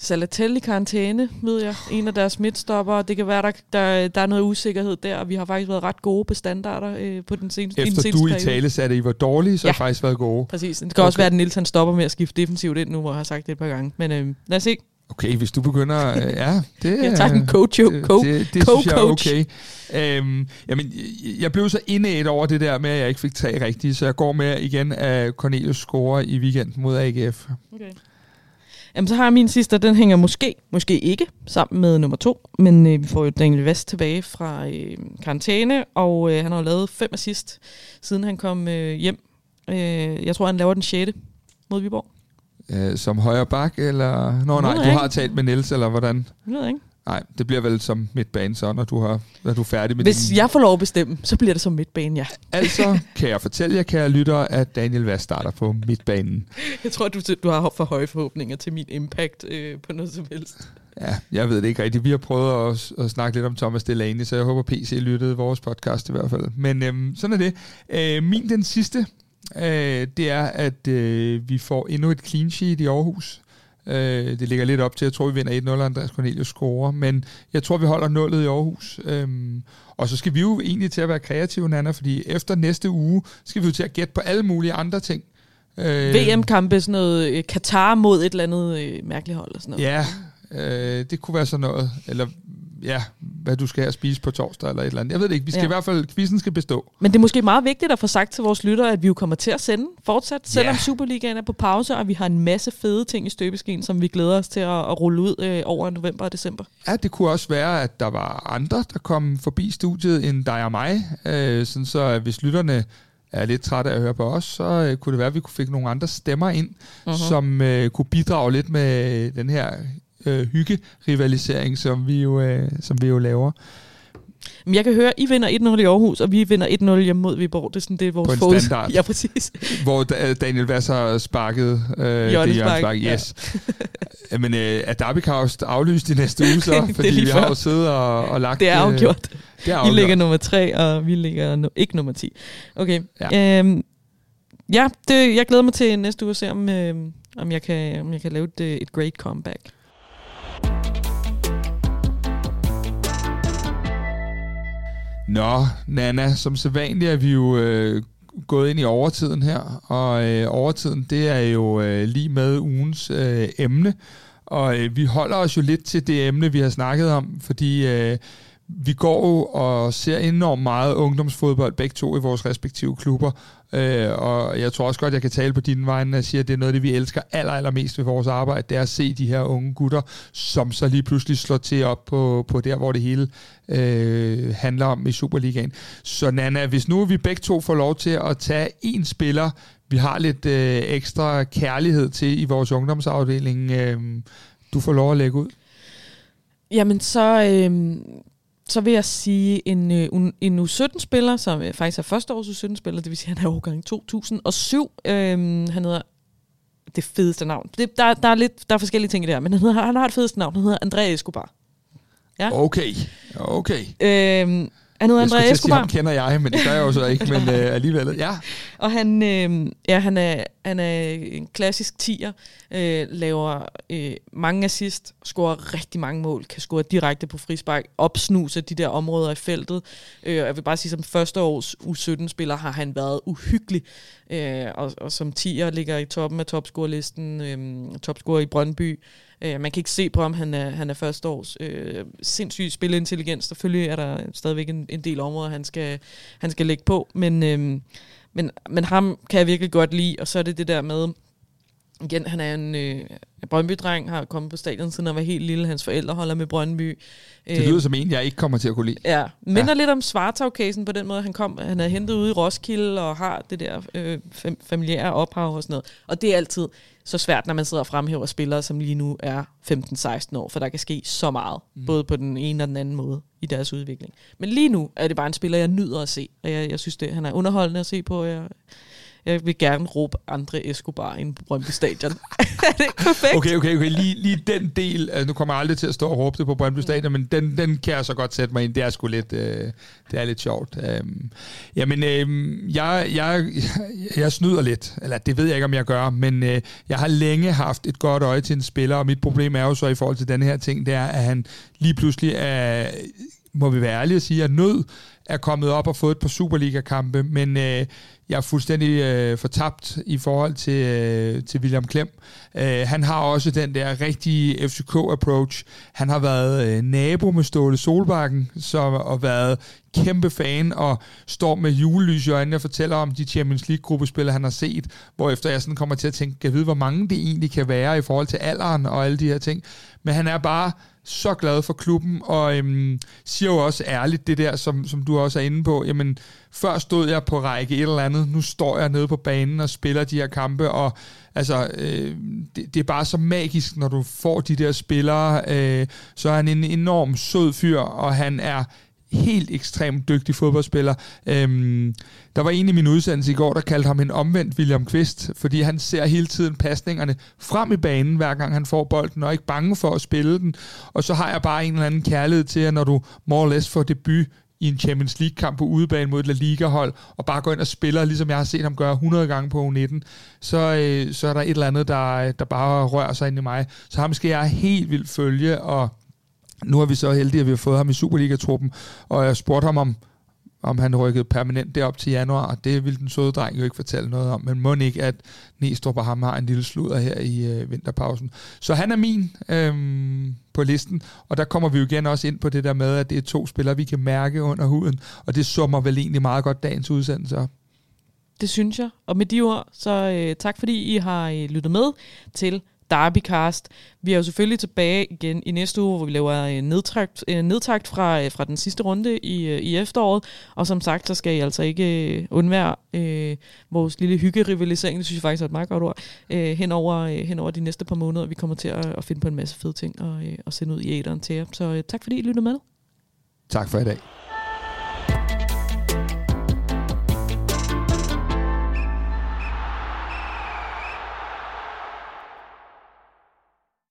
Salatel i karantæne, ved jeg. En af deres midtstopper. Det kan være, der, der, der er noget usikkerhed der, og vi har faktisk været ret gode på standarder øh, på den seneste Efter den du i tale sagde, at I var dårlige, så ja. har faktisk været gode. Præcis. Det kan okay. også være, at Nils han stopper med at skifte defensivt ind nu, hvor jeg har sagt det et par gange. Men øh, lad os se. Okay, hvis du begynder... Øh, ja, det, jeg tager en coach, det, co- det, det co- synes jeg er okay. Øhm, jamen, jeg blev så indet over det der med, at jeg ikke fik tre rigtige, så jeg går med igen af Cornelius score i weekenden mod AGF. Okay. Jamen, så har jeg min sidste, den hænger måske, måske ikke, sammen med nummer to. Men øh, vi får jo Daniel Vest tilbage fra øh, karantæne, og øh, han har jo lavet fem assist, siden han kom øh, hjem. Øh, jeg tror, han laver den sjette mod Viborg. Øh, som højre bak, eller... Nå nej, du ikke. har talt med Niels, eller hvordan? Jeg ved ikke. Nej, det bliver vel som midtbane så, når du, har, når du er færdig med Hvis din... jeg får lov at bestemme, så bliver det som midtbane, ja. altså kan jeg fortælle jer, kære lytter, at Daniel Vast starter på midtbanen. Jeg tror, du, du har for høje forhåbninger til min impact øh, på noget som helst. Ja, jeg ved det ikke rigtigt. Vi har prøvet at, at snakke lidt om Thomas Delaney, så jeg håber, PC lyttede vores podcast i hvert fald. Men øhm, sådan er det. Øh, min den sidste, øh, det er, at øh, vi får endnu et clean sheet i Aarhus. Øh, det ligger lidt op til, jeg tror, vi vinder 1-0, Andreas Cornelius scorer, men jeg tror, vi holder nullet i Aarhus. Øhm, og så skal vi jo egentlig til at være kreative, Nana, fordi efter næste uge skal vi jo til at gætte på alle mulige andre ting. Øh, VM-kampe, sådan noget øh, Katar mod et eller andet øh, mærkeligt hold. Og sådan noget. Ja, øh, det kunne være sådan noget. Eller ja, hvad du skal have at spise på torsdag eller et eller andet. Jeg ved det ikke. Vi skal ja. i hvert fald, quizzen skal bestå. Men det er måske meget vigtigt at få sagt til vores lyttere, at vi jo kommer til at sende fortsat, selvom ja. Superligaen er på pause, og vi har en masse fede ting i støbeskeen, som vi glæder os til at, at rulle ud øh, over november og december. Ja, det kunne også være, at der var andre, der kom forbi studiet end dig og mig. Øh, sådan så hvis lytterne er lidt trætte af at høre på os, så øh, kunne det være, at vi fik nogle andre stemmer ind, uh-huh. som øh, kunne bidrage lidt med den her øh, hygge-rivalisering, som vi jo, øh, som vi jo laver. Men jeg kan høre, I vinder 1-0 i Aarhus, og vi vinder 1-0 hjemme mod Viborg. Det er sådan, det er vores På en standard. Ja, præcis. Hvor Daniel Vasser sparkede øh, det Spark, yes. Ja. Men øh, er Derby Cast aflyst i næste uge så? Fordi vi har jo siddet og, og lagt... Det er øh, afgjort. Øh, det er afgjort. I ligger nummer 3, og vi ligger no, ikke nummer 10. Okay. Ja, øhm, ja det, jeg glæder mig til næste uge at se, om, øh, om, jeg, kan, om jeg kan lave et, øh, et great comeback. Nå, Nana, som sædvanligt er vi jo øh, gået ind i overtiden her, og øh, overtiden, det er jo øh, lige med ugens øh, emne, og øh, vi holder os jo lidt til det emne, vi har snakket om, fordi øh, vi går jo og ser enormt meget ungdomsfodbold, begge to i vores respektive klubber, øh, og jeg tror også godt, jeg kan tale på dine vegne, og sige, at det er noget af det, vi elsker aller, allermest ved vores arbejde, det er at se de her unge gutter, som så lige pludselig slår til op på, på der, hvor det hele øh, handler om i Superligaen. Så Nana, hvis nu vi begge to får lov til at tage en spiller, vi har lidt øh, ekstra kærlighed til i vores ungdomsafdeling, øh, du får lov at lægge ud. Jamen så, øh, så vil jeg sige en, øh, en U17-spiller, som øh, faktisk er første års U17-spiller, det vil sige, at han er årgang 2007. Øhm, han hedder det fedeste navn. Det, der, der, er lidt, der er forskellige ting i det her, men han, hedder, han har et fedeste navn. Han hedder André Escobar. Ja? Okay, okay. Øhm, han hedder André Escobar. Sige, ham kender jeg, men det gør jeg jo så ikke, men øh, alligevel, ja. Og han, øh, ja, han, er, han er en klassisk tier, øh, laver øh, mange assist, scorer rigtig mange mål, kan score direkte på frispark, opsnuse de der områder i feltet. Øh, jeg vil bare sige, som første års U17-spiller har han været uhyggelig, øh, og, og som tier ligger i toppen af topscorelisten, øh, topscorer i Brøndby, Øh, man kan ikke se på om han er, han er første års. Øh, sindssygt spilintelligens. Selvfølgelig er der stadigvæk en, en del områder, han skal, han skal lægge på, men, øh, men, men ham kan jeg virkelig godt lide, og så er det det der med, igen, han er en øh, Brøndby-dreng, har kommet på stadion siden han var helt lille. Hans forældre holder med Brøndby. Det lyder øh, som en, jeg ikke kommer til at kunne lide. Ja, minder ja. lidt om Svartau-casen på den måde. Han kom, han er hentet ude i Roskilde og har det der øh, fam- familiære ophav og sådan noget. Og det er altid så svært, når man sidder og fremhæver spillere, som lige nu er 15-16 år, for der kan ske så meget, mm. både på den ene og den anden måde i deres udvikling. Men lige nu er det bare en spiller, jeg nyder at se, og jeg, jeg synes, det, han er underholdende at se på. Jeg, jeg vil gerne råbe Andre Escobar ind på Brøndby Stadion. er det perfekt? Okay, okay, okay. Lige, lige den del, altså, nu kommer jeg aldrig til at stå og råbe det på Brøndby Stadion, men den, den kan jeg så godt sætte mig ind. Det er sgu lidt, øh, det er lidt sjovt. Øhm, jamen, øh, jeg, jeg, jeg snyder lidt, eller det ved jeg ikke, om jeg gør, men øh, jeg har længe haft et godt øje til en spiller, og mit problem er jo så i forhold til den her ting, det er, at han lige pludselig er må vi være ærlige og sige, at nød er kommet op og fået et par Superliga-kampe, men øh, jeg er fuldstændig øh, fortabt i forhold til, øh, til William Klem. Øh, han har også den der rigtige FCK-approach. Han har været øh, nabo med Ståle Solbakken, som og været kæmpe fan, og står med julelys i øjnene og fortæller om de Champions League-gruppespillere, han har set, hvorefter jeg sådan kommer til at tænke, jeg vide, hvor mange det egentlig kan være i forhold til alderen og alle de her ting. Men han er bare så glad for klubben, og øhm, siger jo også ærligt det der, som, som du også er inde på. Jamen, før stod jeg på række et eller andet, nu står jeg nede på banen og spiller de her kampe, og altså, øh, det, det er bare så magisk, når du får de der spillere. Øh, så er han en enorm sød fyr, og han er helt ekstremt dygtig fodboldspiller. Øhm, der var en i min udsendelse i går, der kaldte ham en omvendt William Kvist, fordi han ser hele tiden pasningerne frem i banen, hver gang han får bolden, og er ikke bange for at spille den. Og så har jeg bare en eller anden kærlighed til, at når du more or less får debut i en Champions League-kamp på udebane mod et La Liga-hold, og bare går ind og spiller, ligesom jeg har set ham gøre 100 gange på U19, så, øh, så er der et eller andet, der, der bare rører sig ind i mig. Så ham skal jeg helt vildt følge, og nu er vi så heldige, at vi har fået ham i Superliga-truppen, og jeg spurgte ham om, om han rykkede permanent derop til januar, og det ville den søde dreng jo ikke fortælle noget om, men må ikke, at Næstrup og ham har en lille sludder her i øh, vinterpausen. Så han er min øhm, på listen, og der kommer vi jo igen også ind på det der med, at det er to spillere, vi kan mærke under huden, og det summer vel egentlig meget godt dagens udsendelse op. Det synes jeg. Og med de ord, så øh, tak fordi I har øh, lyttet med til Derbycast. Vi er jo selvfølgelig tilbage igen i næste uge, hvor vi laver øh, en nedtakt, øh, nedtakt fra, øh, fra den sidste runde i, i efteråret. Og som sagt, så skal I altså ikke undvære øh, vores lille hyggerivalisering, det synes jeg faktisk er et meget godt ord, øh, hen, over, øh, hen over de næste par måneder. Vi kommer til at, at finde på en masse fede ting og, øh, og sende ud i æderen til jer. Så øh, tak fordi I lyttede med. Tak for i dag.